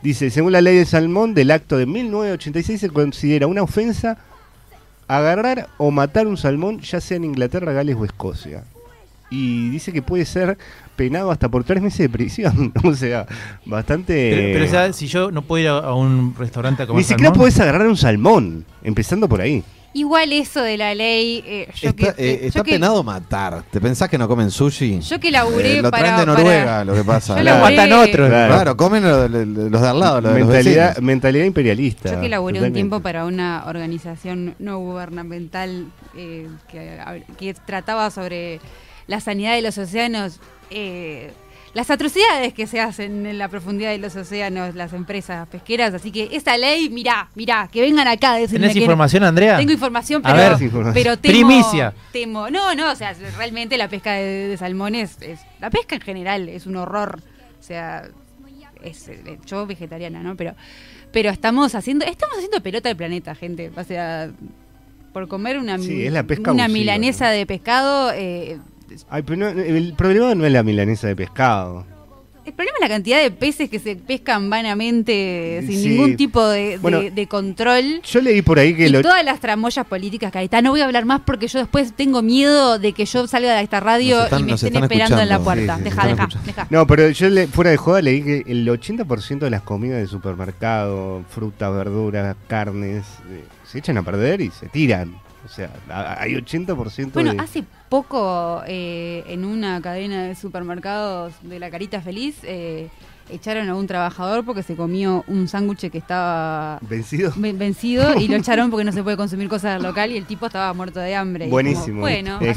[SPEAKER 8] Dice, según la ley del salmón del acto de 1986 se considera una ofensa agarrar o matar un salmón, ya sea en Inglaterra, Gales o Escocia. Y dice que puede ser penado hasta por tres meses de prisión. [laughs] o sea, bastante...
[SPEAKER 7] Pero, pero, o sea, si yo no puedo ir a, a un restaurante a comer
[SPEAKER 8] Ni siquiera
[SPEAKER 7] salmón,
[SPEAKER 8] podés agarrar un salmón, empezando por ahí.
[SPEAKER 10] Igual eso de la ley. eh, yo
[SPEAKER 9] Está,
[SPEAKER 10] que,
[SPEAKER 9] eh,
[SPEAKER 10] yo
[SPEAKER 9] está
[SPEAKER 10] que-
[SPEAKER 9] penado matar. ¿Te pensás que no comen sushi?
[SPEAKER 10] Yo que laburé
[SPEAKER 9] Eh, lo
[SPEAKER 10] para-
[SPEAKER 9] traen de Noruega,
[SPEAKER 10] para-
[SPEAKER 9] lo que pasa. [laughs]
[SPEAKER 10] Yo laburé-
[SPEAKER 7] matan otros.
[SPEAKER 8] Claro.
[SPEAKER 9] Claro, comen lo- lo- lo- los de al lado, los de los
[SPEAKER 8] mentalidad, mentalidad imperialista.
[SPEAKER 10] Yo que laburé un
[SPEAKER 8] totalmente.
[SPEAKER 10] tiempo para una organización no gubernamental eh, que, que trataba sobre la sanidad de los océanos, eh, las atrocidades que se hacen en la profundidad de los océanos, las empresas pesqueras. Así que esta ley, mirá, mirá, que vengan acá a
[SPEAKER 7] ¿Tenés
[SPEAKER 10] que-
[SPEAKER 7] información, Andrea?
[SPEAKER 10] Tengo información,
[SPEAKER 7] A
[SPEAKER 10] pero,
[SPEAKER 7] ver.
[SPEAKER 10] pero temo,
[SPEAKER 7] Primicia.
[SPEAKER 10] temo. No, no, o sea, realmente la pesca de, de salmones, es, la pesca en general es un horror. O sea, es, eh, yo vegetariana, ¿no? Pero, pero estamos haciendo, estamos haciendo pelota al planeta, gente. O sea, por comer una,
[SPEAKER 8] Sí, es la pesca
[SPEAKER 10] una
[SPEAKER 8] abusiva,
[SPEAKER 10] milanesa de pescado, eh,
[SPEAKER 8] Ay, pero no- el problema no es la milanesa de pescado.
[SPEAKER 10] el problema es la cantidad de peces que se pescan vanamente sin
[SPEAKER 8] Sí.
[SPEAKER 10] ningún tipo de, de-
[SPEAKER 8] Bueno,
[SPEAKER 10] de control.
[SPEAKER 8] Yo leí por ahí que
[SPEAKER 10] y
[SPEAKER 8] lo,
[SPEAKER 10] todas las tramoyas políticas que hay. Está, no voy a hablar más porque yo después tengo miedo de que yo salga de esta radio
[SPEAKER 9] están-
[SPEAKER 10] y me estén esperando en la puerta.
[SPEAKER 8] Sí, sí,
[SPEAKER 10] deja, deja.
[SPEAKER 8] No, pero yo le- fuera de joda leí que el 80% de las comidas de supermercado, frutas, verduras, carnes, eh, se echan a perder y se tiran. O sea, hay 80%
[SPEAKER 10] Bueno,
[SPEAKER 8] de...
[SPEAKER 10] hace poco eh, en una cadena de supermercados de la Carita Feliz eh, echaron a un trabajador porque se comió un sándwich que estaba
[SPEAKER 8] ¿Vencido?
[SPEAKER 10] ven- vencido y lo [laughs] echaron porque no se puede consumir cosas local y el tipo estaba muerto de hambre. Y
[SPEAKER 8] Buenísimo.
[SPEAKER 10] como, bueno,
[SPEAKER 8] Es.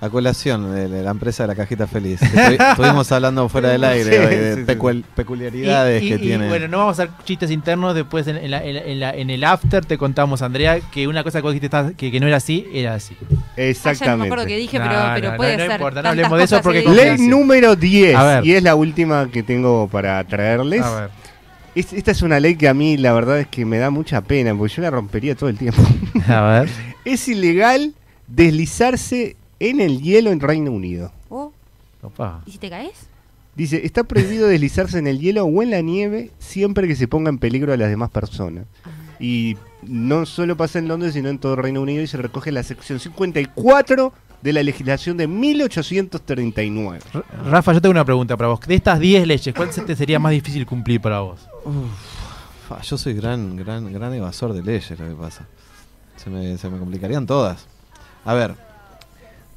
[SPEAKER 9] A colación de la empresa de la cajita feliz. [laughs] Estu- Estuvimos hablando fuera del aire
[SPEAKER 8] Sí,
[SPEAKER 9] hoy de
[SPEAKER 8] sí, sí.
[SPEAKER 9] peculiaridades
[SPEAKER 7] Y- y-
[SPEAKER 9] que
[SPEAKER 7] y,
[SPEAKER 9] tiene.
[SPEAKER 7] Bueno, no vamos a hacer chistes internos. Después en, en la- en la- en la- en el after te contamos, Andrea, que una cosa que vos dijiste que, que no era así, era así.
[SPEAKER 10] Ah, ya no me
[SPEAKER 8] Exactamente.
[SPEAKER 10] acuerdo qué dije,
[SPEAKER 7] No,
[SPEAKER 10] pero,
[SPEAKER 7] no,
[SPEAKER 10] pero
[SPEAKER 7] no,
[SPEAKER 10] puede
[SPEAKER 7] no
[SPEAKER 10] ser.
[SPEAKER 7] importa, no hablemos de eso porque.
[SPEAKER 8] Ley número 10,
[SPEAKER 7] A ver.
[SPEAKER 8] y es la última que tengo para traerles.
[SPEAKER 7] A ver.
[SPEAKER 8] Es- esta es una ley que a mí la verdad es que me da mucha pena, porque yo la rompería todo el tiempo.
[SPEAKER 7] A ver. [laughs]
[SPEAKER 8] es ilegal deslizarse en el hielo en Reino Unido.
[SPEAKER 10] Oh,
[SPEAKER 7] Opa.
[SPEAKER 10] ¿Y si te caes?
[SPEAKER 8] Dice, está prohibido [laughs] deslizarse en el hielo o en la nieve siempre que se ponga en peligro a las demás personas. Y no solo pasa en Londres, sino en todo el Reino Unido y se recoge la sección 54 de la legislación de 1839.
[SPEAKER 7] R- Rafa, yo tengo una pregunta para vos. De estas 10 leyes, ¿cuál se te sería más difícil cumplir para vos?
[SPEAKER 9] Fa, yo soy gran, gran, gran evasor de leyes, lo que pasa. Se me, se me complicarían todas. A ver,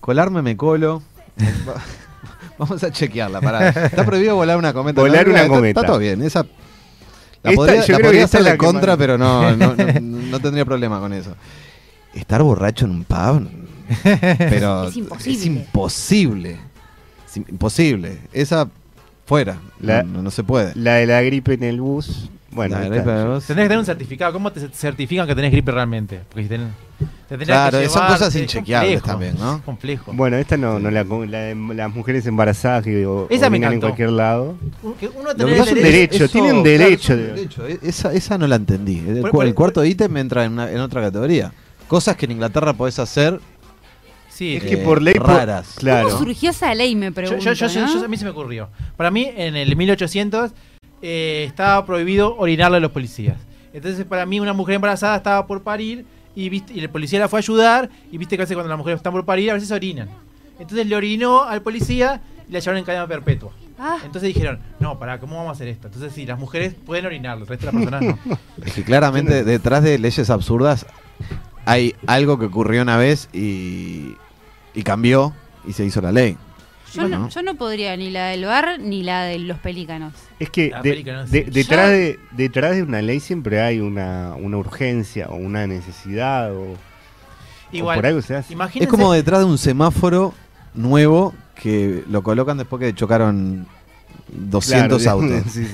[SPEAKER 9] colarme me colo. Va- [laughs] Vamos a chequearla, pará. Está prohibido volar una cometa.
[SPEAKER 8] Volar
[SPEAKER 9] No,
[SPEAKER 8] una
[SPEAKER 9] está-
[SPEAKER 8] cometa.
[SPEAKER 9] Está todo bien. Esa, la
[SPEAKER 8] Esta,
[SPEAKER 9] podría,
[SPEAKER 8] yo
[SPEAKER 9] la
[SPEAKER 8] creo
[SPEAKER 9] podría hacer de contra, pero no, no, no, [laughs] no tendría problema con eso. Estar borracho en un pub, pero [laughs]
[SPEAKER 10] Es imposible.
[SPEAKER 9] es imposible. Es imposible. Esa fuera.
[SPEAKER 8] La-
[SPEAKER 9] no, no se puede.
[SPEAKER 8] La de la gripe en el bus. Bueno,
[SPEAKER 9] La.
[SPEAKER 7] Tenés que tener un certificado. ¿Cómo te certifican que tenés gripe realmente? Porque si tenés, te
[SPEAKER 9] Claro,
[SPEAKER 7] que
[SPEAKER 9] son cosas
[SPEAKER 7] es
[SPEAKER 9] inchequeables
[SPEAKER 7] complejo,
[SPEAKER 9] también, ¿no?
[SPEAKER 7] es complejo.
[SPEAKER 8] bueno, esta no, no la, las mujeres embarazadas que o,
[SPEAKER 7] Esa me
[SPEAKER 8] en cualquier lado.
[SPEAKER 7] Que uno
[SPEAKER 9] Lo
[SPEAKER 7] tener
[SPEAKER 9] que
[SPEAKER 8] es
[SPEAKER 7] el
[SPEAKER 8] un
[SPEAKER 7] derecho-
[SPEAKER 8] derecho, tiene un
[SPEAKER 9] claro,
[SPEAKER 8] derecho
[SPEAKER 9] es un
[SPEAKER 8] de-
[SPEAKER 9] derecho. E- Esa, esa no la entendí. El,
[SPEAKER 7] Por- por-
[SPEAKER 9] el cuarto ítem entra en, una- en otra categoría. Cosas que en Inglaterra podés hacer.
[SPEAKER 7] Sí,
[SPEAKER 8] Es
[SPEAKER 9] eh,
[SPEAKER 8] que por ley... por-
[SPEAKER 9] raras.
[SPEAKER 8] claro.
[SPEAKER 10] ¿Cómo surgió esa ley, me pregunto,
[SPEAKER 7] yo, yo- yo-
[SPEAKER 10] ¿no?
[SPEAKER 7] yo- a mí se me ocurrió. Para mí, en el 1800 eh, estaba prohibido orinarle a los policías. Entonces, para mí, una mujer embarazada estaba por parir y, viste, y el policía la fue a ayudar. Y viste que a veces cuando las mujeres están por parir, a veces orinan. Entonces le orinó al policía y la llevaron en cadena perpetua.
[SPEAKER 10] Ah,
[SPEAKER 7] Entonces dijeron, no, pará, ¿cómo vamos a hacer esto? Entonces, sí, las mujeres pueden orinar, el resto de las personas no. [laughs]
[SPEAKER 9] Es que claramente detrás de leyes absurdas hay algo que ocurrió una vez y, y cambió y se hizo la ley.
[SPEAKER 10] Yo, no, yo no podría ni la del bar ni la de los pelícanos.
[SPEAKER 8] Es que de- de- detrás,
[SPEAKER 10] Yo-
[SPEAKER 8] de, detrás de una ley siempre hay una, una urgencia o una necesidad o, o
[SPEAKER 7] Igual,
[SPEAKER 8] por algo se hace.
[SPEAKER 7] imagínense,
[SPEAKER 9] Es como detrás de un semáforo nuevo que lo colocan después que chocaron 200
[SPEAKER 8] Claro, [laughs]
[SPEAKER 9] autos.
[SPEAKER 8] sí, sí.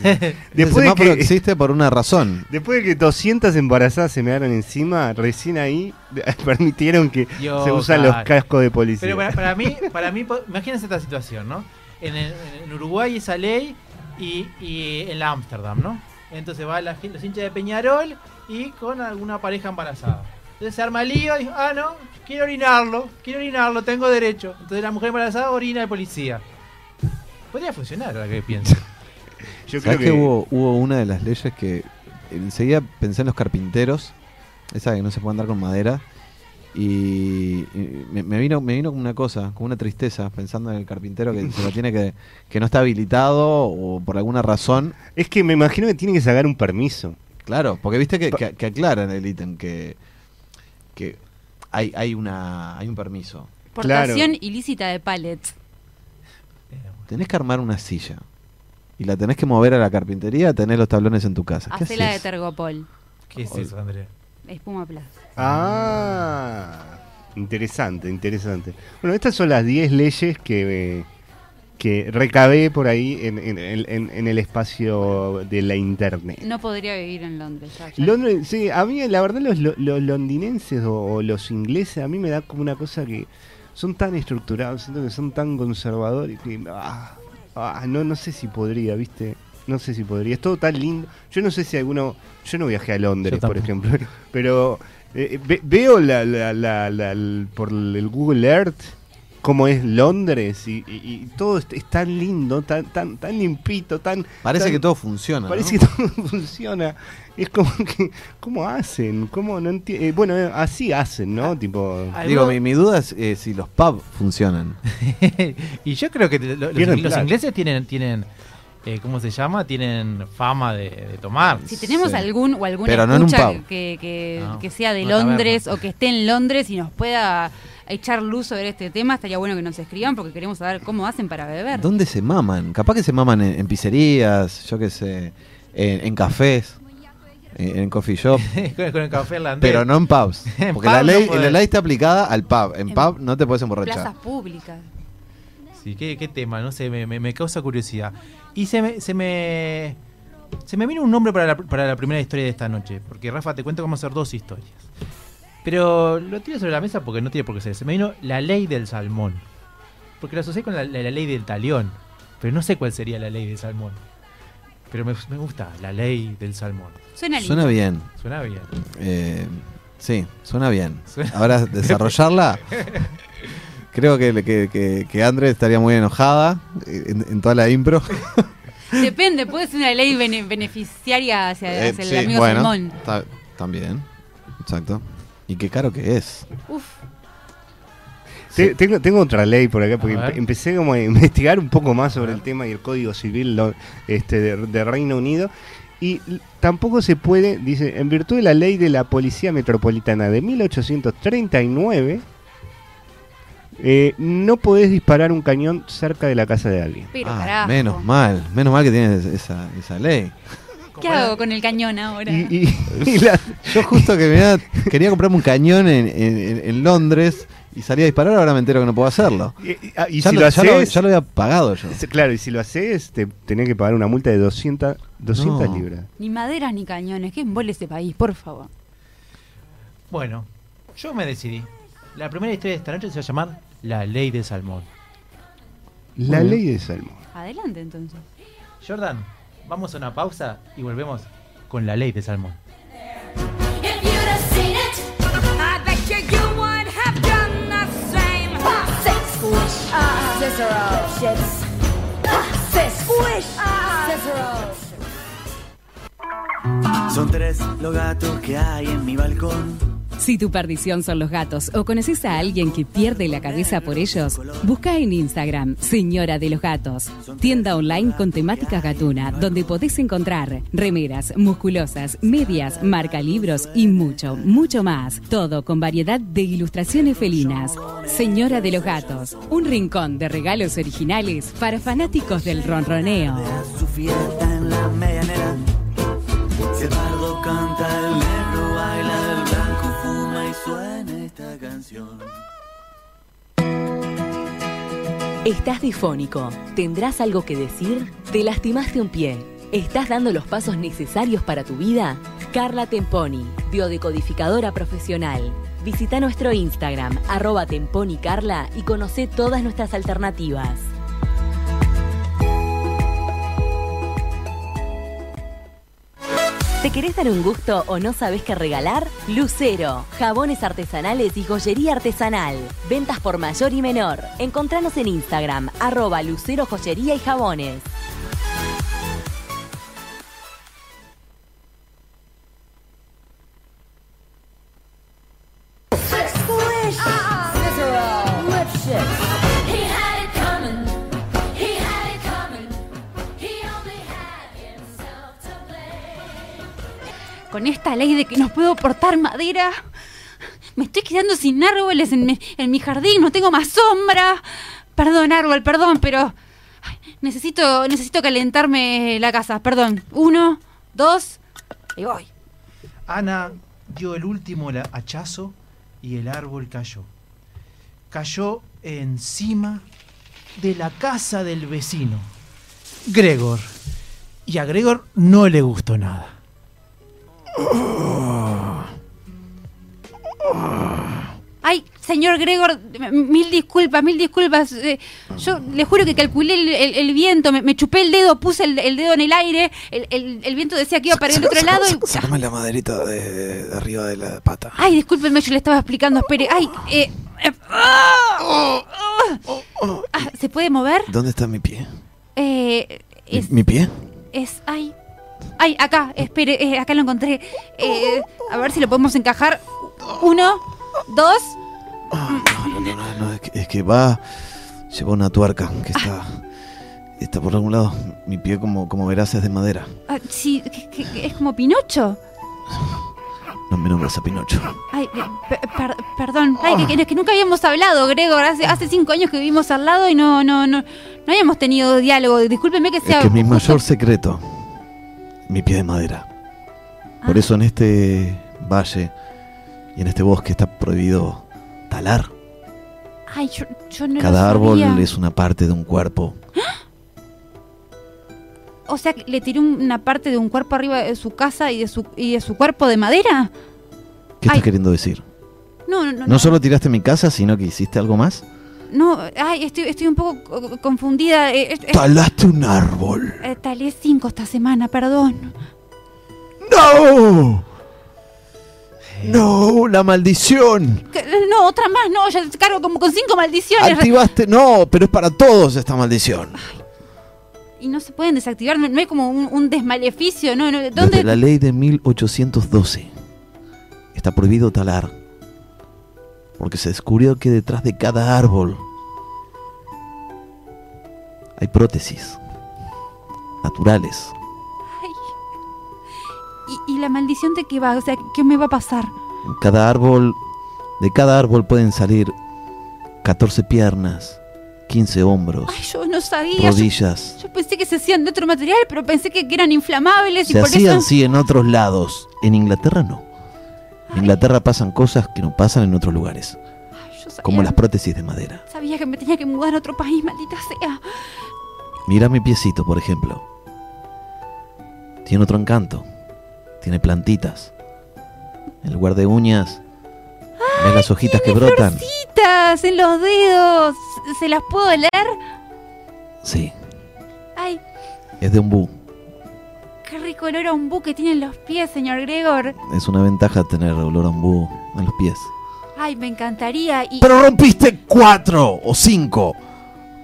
[SPEAKER 8] Después
[SPEAKER 9] semáforo
[SPEAKER 8] que-
[SPEAKER 9] existe por una razón.
[SPEAKER 8] Después de que 200 embarazadas se me dieron encima, recién ahí [laughs] permitieron que
[SPEAKER 7] Dios,
[SPEAKER 8] se usan
[SPEAKER 7] claro.
[SPEAKER 8] los cascos de policía.
[SPEAKER 7] Pero para, para mí, [laughs] para mí, imagínense esta situación, ¿no? En, el- en Uruguay esa ley y, y en la Ámsterdam, ¿no? Entonces va la gente, los hinchas de Peñarol y con alguna pareja embarazada. Entonces se arma el lío y ah, no, quiero orinarlo, quiero orinarlo, tengo derecho. Entonces la mujer embarazada orina al policía. Podría funcionar ahora que pienso. [laughs]
[SPEAKER 8] Yo creo
[SPEAKER 9] ¿Sabes
[SPEAKER 8] que,
[SPEAKER 9] que hubo, hubo una de las leyes que enseguida pensé en los carpinteros, esa que no se puede andar con madera, y, y me, me vino me vino como una cosa, como una tristeza, pensando en el carpintero que se lo tiene que, que no está habilitado o por alguna razón.
[SPEAKER 8] es que me imagino que tiene que sacar un permiso.
[SPEAKER 9] Claro, porque viste que, que, que aclaran el ítem que, que hay, hay una hay un permiso.
[SPEAKER 10] Portación
[SPEAKER 8] Claro.
[SPEAKER 10] ilícita de pallets.
[SPEAKER 9] Tenés que armar una silla y la tenés que mover a la carpintería, tenés los tablones en tu casa. ¿Qué
[SPEAKER 10] Hacela de? Tergopol.
[SPEAKER 7] ¿Qué es eso, Andrea?
[SPEAKER 10] Espuma Plus.
[SPEAKER 8] Ah, interesante, interesante. Bueno, estas son las 10 leyes que, eh, que recabé por ahí en, en- en- en el espacio de la internet.
[SPEAKER 10] No podría vivir en Londres. ya, ya.
[SPEAKER 8] Londres, sí, a mí la verdad los, lo- los londinenses o, o los ingleses a mí me da como una cosa que son tan estructurados, siento que son tan conservadores que ah, ah, no no sé si podría, ¿viste? No sé si podría. Es todo tan lindo. Yo no sé si alguno yo no viajé a Londres, por ejemplo, [laughs] pero eh, ve- veo la, la- la- por el Google Earth cómo es Londres y, y- y todo es, es tan lindo, tan tan tan limpito, tan
[SPEAKER 9] Parece
[SPEAKER 8] tan-
[SPEAKER 9] que todo funciona.
[SPEAKER 8] Parece
[SPEAKER 9] ¿no?
[SPEAKER 8] que todo [laughs] funciona. Es como que, ¿cómo hacen? ¿Cómo no enti- eh, bueno, eh, así hacen, ¿no? Tipo,
[SPEAKER 7] Ah,
[SPEAKER 9] Digo,
[SPEAKER 7] Algo-
[SPEAKER 9] mi, mi duda es eh, si los pubs funcionan. [laughs]
[SPEAKER 7] y yo creo que lo- los, ingleses tienen, tienen eh, ¿cómo se llama? Tienen fama de, de tomar.
[SPEAKER 10] Si tenemos
[SPEAKER 9] Sí.
[SPEAKER 10] algún o alguna
[SPEAKER 9] Pero
[SPEAKER 10] escucha que, que,
[SPEAKER 7] No,
[SPEAKER 10] que sea de. Londres o que esté en Londres y nos pueda echar luz sobre este tema, estaría bueno que nos escriban porque queremos saber cómo hacen para beber.
[SPEAKER 9] ¿Dónde se maman? Capaz que se maman en, en pizzerías, yo qué sé, en, en cafés, en, en coffee shop, [laughs]
[SPEAKER 7] con, con el café irlandés.
[SPEAKER 9] pero no en pubs. [laughs]
[SPEAKER 7] En
[SPEAKER 9] Porque
[SPEAKER 7] pub
[SPEAKER 9] la ley, la ley está aplicada al pub. En
[SPEAKER 10] En
[SPEAKER 9] pub no te puedes emborrachar.
[SPEAKER 10] Plazas públicas.
[SPEAKER 7] Sí, ¿qué, qué tema? No sé, me, me- me causa curiosidad. Y se me, se me. Se me vino un nombre para la, para la primera historia de esta noche. Porque Rafa, te cuento cómo hacer dos historias. Pero lo tiro sobre la mesa porque no tiene por qué ser. Se me vino la ley del salmón. Porque lo asocié con la, la- la ley del talión. Pero no sé cuál sería la ley del salmón. Pero me, me gusta, la ley del salmón.
[SPEAKER 10] Suena lindo.
[SPEAKER 9] Suena bien.
[SPEAKER 7] Suena bien.
[SPEAKER 9] Eh, sí, suena bien.
[SPEAKER 7] Suena-
[SPEAKER 9] Ahora, desarrollarla. Creo que, que, que, que Andre estaría muy enojada en, en toda la impro. [laughs]
[SPEAKER 10] Depende, puede ser una ley bene- beneficiaria hacia,
[SPEAKER 9] Eh,
[SPEAKER 10] el
[SPEAKER 9] sí,
[SPEAKER 10] amigo
[SPEAKER 9] bueno,
[SPEAKER 10] Salmón.
[SPEAKER 9] ta- también. Exacto. Y qué caro que es.
[SPEAKER 10] Uf,
[SPEAKER 8] te- tengo, tengo otra ley por acá, porque empecé como a investigar un poco más sobre el tema y el Código Civil lo- este, de, de Reino Unido. Y tampoco se puede, dice, en virtud de la ley de la Policía Metropolitana de 1839, eh, no podés disparar un cañón cerca de la casa de alguien.
[SPEAKER 10] pero
[SPEAKER 9] Ah, menos mal, menos mal que tienes esa, esa ley.
[SPEAKER 10] ¿Qué hago con el cañón ahora?
[SPEAKER 8] Y, y- [laughs] y la-
[SPEAKER 9] Yo justo que mirá, quería comprarme un cañón en, en- en- en Londres y salí a disparar, ahora me entero que no puedo hacerlo.
[SPEAKER 8] y- y- ah, y
[SPEAKER 9] ya,
[SPEAKER 8] si
[SPEAKER 9] lo,
[SPEAKER 8] lo
[SPEAKER 9] ya lo-
[SPEAKER 8] haces,
[SPEAKER 9] ya lo había pagado yo.
[SPEAKER 8] claro, y si lo haces, te tenés que pagar una multa de 200, 200
[SPEAKER 9] No.
[SPEAKER 8] libras.
[SPEAKER 10] Ni maderas ni cañones. ¿Qué embole este país, por favor?
[SPEAKER 7] Bueno, yo me decidí. La primera historia de esta noche se va a llamar La ley del salmón.
[SPEAKER 8] La ley de Salmón.
[SPEAKER 10] Adelante entonces.
[SPEAKER 7] Jordan, vamos a una pausa y volvemos con la ley del salmón.
[SPEAKER 11] Ah. Ah, ah,
[SPEAKER 12] Son tres los gatos que hay en mi balcón.
[SPEAKER 5] Si tu perdición son los gatos o conoces a alguien que pierde la cabeza por ellos, busca en Instagram Señora de los Gatos, tienda online con temática gatuna, donde podés encontrar remeras, musculosas, medias, marca libros y mucho, mucho más. Todo con variedad de ilustraciones felinas. Señora de los Gatos, un rincón de regalos originales para fanáticos del ronroneo.
[SPEAKER 11] Suena esta canción.
[SPEAKER 12] Estás difónico. ¿Tendrás algo que decir? ¿Te lastimaste un pie? ¿Estás dando los pasos necesarios para tu vida? Carla Temponi, biodecodificadora profesional. Visita nuestro Instagram, arroba temponicarla y conoce todas nuestras alternativas. ¿Te querés dar un gusto o no sabes qué regalar? Lucero, jabones artesanales y joyería artesanal. Ventas por mayor y menor. Encontranos en Instagram, arroba Lucero Joyería y Jabones.
[SPEAKER 10] Con esta ley de que no puedo portar madera, me estoy quedando sin árboles en mi, jardín, no tengo más sombra. Perdón, árbol, perdón, pero necesito, necesito calentarme la casa. Perdón. Uno, dos, y voy.
[SPEAKER 7] Ana dio el último hachazo y el árbol cayó. Cayó encima de la casa del vecino, Gregor. Y a Gregor no le gustó nada.
[SPEAKER 10] Ay, señor Gregor, mil disculpas, mil disculpas. eh, yo le juro que calculé el, el- el viento, me, me chupé el dedo, puse el, el dedo en el aire, el, viento decía que iba para el otro lado. y-
[SPEAKER 9] Sácame la maderita de, de arriba de la pata.
[SPEAKER 10] Ay, discúlpenme, yo le estaba explicando, espere. Ay, eh, eh, ah, ah, ¿Se puede mover?
[SPEAKER 9] ¿Dónde está mi pie?
[SPEAKER 10] Eh,
[SPEAKER 9] ¿Mi,
[SPEAKER 10] es,
[SPEAKER 9] mi pie?
[SPEAKER 10] es, ay, ay, acá, espere, eh, acá lo encontré. Eh, a ver si lo podemos encajar. Uno, dos.
[SPEAKER 9] No, no, no, no, es, que, es que va. Lleva una tuerca que está. Está por algún lado. Mi pie, como, como verás, es de madera.
[SPEAKER 10] ah, sí, que- que- que es como Pinocho.
[SPEAKER 9] No me nombres a Pinocho.
[SPEAKER 10] Ay, eh, pe- per- perdón. Ay, que, que- que nunca habíamos hablado, Gregor. Hace, hace cinco años que vivimos al lado y no, no, no, no habíamos tenido diálogo. Discúlpeme que sea.
[SPEAKER 9] Es que mi mayor secreto. Mi pie de madera. Por
[SPEAKER 10] Ah.
[SPEAKER 9] eso en este valle y en este bosque está prohibido talar.
[SPEAKER 10] Ay, yo, yo no lo
[SPEAKER 9] Cada árbol es una parte de un cuerpo. [gasps]
[SPEAKER 10] O sea, le tiré una parte de un cuerpo arriba de su casa y de su, y de su cuerpo de madera.
[SPEAKER 9] ¿Qué
[SPEAKER 10] Ay.
[SPEAKER 9] estás queriendo decir?
[SPEAKER 10] No, no, no.
[SPEAKER 9] No solo tiraste mi casa, sino que hiciste algo más.
[SPEAKER 10] No, ay, estoy, estoy un poco co- confundida. Eh, es-
[SPEAKER 9] Talaste un árbol.
[SPEAKER 10] eh, talé cinco esta semana, perdón.
[SPEAKER 9] ¡No! ¡No! ¡La maldición!
[SPEAKER 10] No, otra más, no, ya cargo como con cinco maldiciones.
[SPEAKER 9] Activaste. No, pero es para todos esta maldición.
[SPEAKER 10] Y no se pueden desactivar, no, no hay como un, un desmaleficio, ¿no? no
[SPEAKER 9] Desde
[SPEAKER 10] ¿Dónde?
[SPEAKER 9] la ley de 1812 está prohibido talar. Porque se descubrió que detrás de cada árbol hay prótesis naturales.
[SPEAKER 10] ¿Y, y la maldición de qué va? O sea, ¿qué me va a pasar?
[SPEAKER 9] Cada árbol, de cada árbol pueden salir 14 piernas, 15 hombros,
[SPEAKER 10] Ay, yo no sabía. Yo,
[SPEAKER 9] rodillas.
[SPEAKER 10] yo pensé que se hacían de otro material, pero pensé que, eran inflamables y
[SPEAKER 9] Se
[SPEAKER 10] por
[SPEAKER 9] hacían,
[SPEAKER 10] eso.
[SPEAKER 9] sí, en otros lados. En Inglaterra no. En Inglaterra pasan cosas que no pasan en otros lugares.
[SPEAKER 10] Yo sabía,
[SPEAKER 9] Como las prótesis de madera.
[SPEAKER 10] sabía que me tenía que mudar a otro país, maldita sea.
[SPEAKER 9] Mira mi piecito, por ejemplo. Tiene otro encanto. Tiene plantitas. En lugar de uñas, ¿ves las hojitas que brotan?
[SPEAKER 10] Citas en los dedos. ¿Se las puedo leer?
[SPEAKER 9] Sí,
[SPEAKER 10] Ay,
[SPEAKER 9] es de un bú.
[SPEAKER 10] Qué rico olor a un bu que tienen los pies, señor Gregor.
[SPEAKER 9] Es una ventaja tener olor a un bú en los pies.
[SPEAKER 10] Ay, me encantaría. Y
[SPEAKER 9] Pero rompiste cuatro o cinco.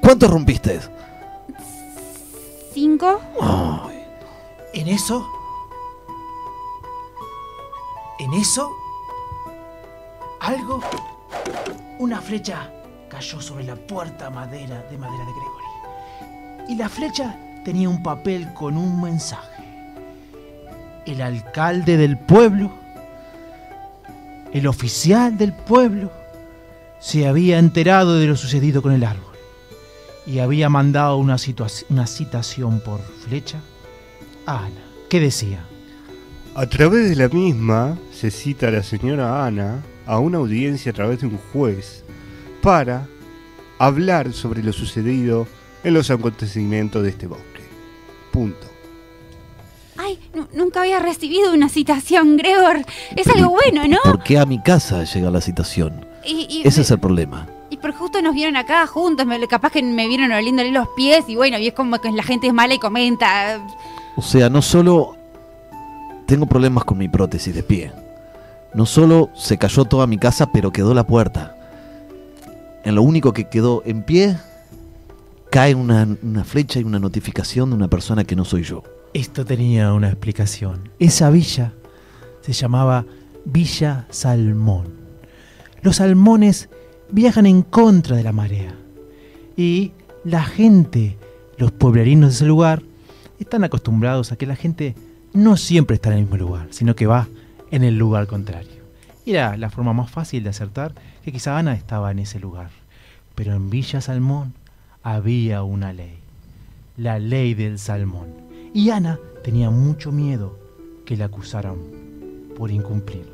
[SPEAKER 9] ¿Cuántos rompiste?
[SPEAKER 10] cinco.
[SPEAKER 7] En eso. En eso. algo, una flecha cayó sobre la puerta madera de madera de Gregory. Y la flecha tenía un papel con un mensaje. El alcalde del pueblo, el oficial del pueblo, se había enterado de lo sucedido con el árbol y había mandado una, una citación por flecha a Ana. ¿Qué decía?
[SPEAKER 8] A través de la misma se cita a la señora Ana a una audiencia a través de un juez para hablar sobre lo sucedido en los acontecimientos de este bosque. Punto.
[SPEAKER 10] Ay, nunca había recibido una citación, Gregor. Es algo bueno, ¿no?
[SPEAKER 9] ¿Por qué a mi casa llega la citación?
[SPEAKER 10] Y, y-
[SPEAKER 9] Ese es el problema.
[SPEAKER 10] y por justo nos vieron acá juntos, me- capaz que me vieron oliéndole los pies y bueno, y es como que la gente es mala y comenta.
[SPEAKER 9] O sea, no solo tengo problemas con mi prótesis de pie. No solo se cayó toda mi casa, pero quedó la puerta. En lo único que quedó en pie, cae una, una flecha y una notificación de una persona que no soy yo.
[SPEAKER 7] Esto tenía una explicación. Esa villa se llamaba Villa Salmón. Los salmones viajan en contra de la marea. Y la gente, los pueblerinos de ese lugar, están acostumbrados a que la gente no siempre está en el mismo lugar, sino que va en el lugar contrario. Y era la forma más fácil de acertar que quizá Ana estaba en ese lugar. Pero en Villa Salmón había una ley, la ley del salmón. Y Ana tenía mucho miedo que la acusaran por incumplirla.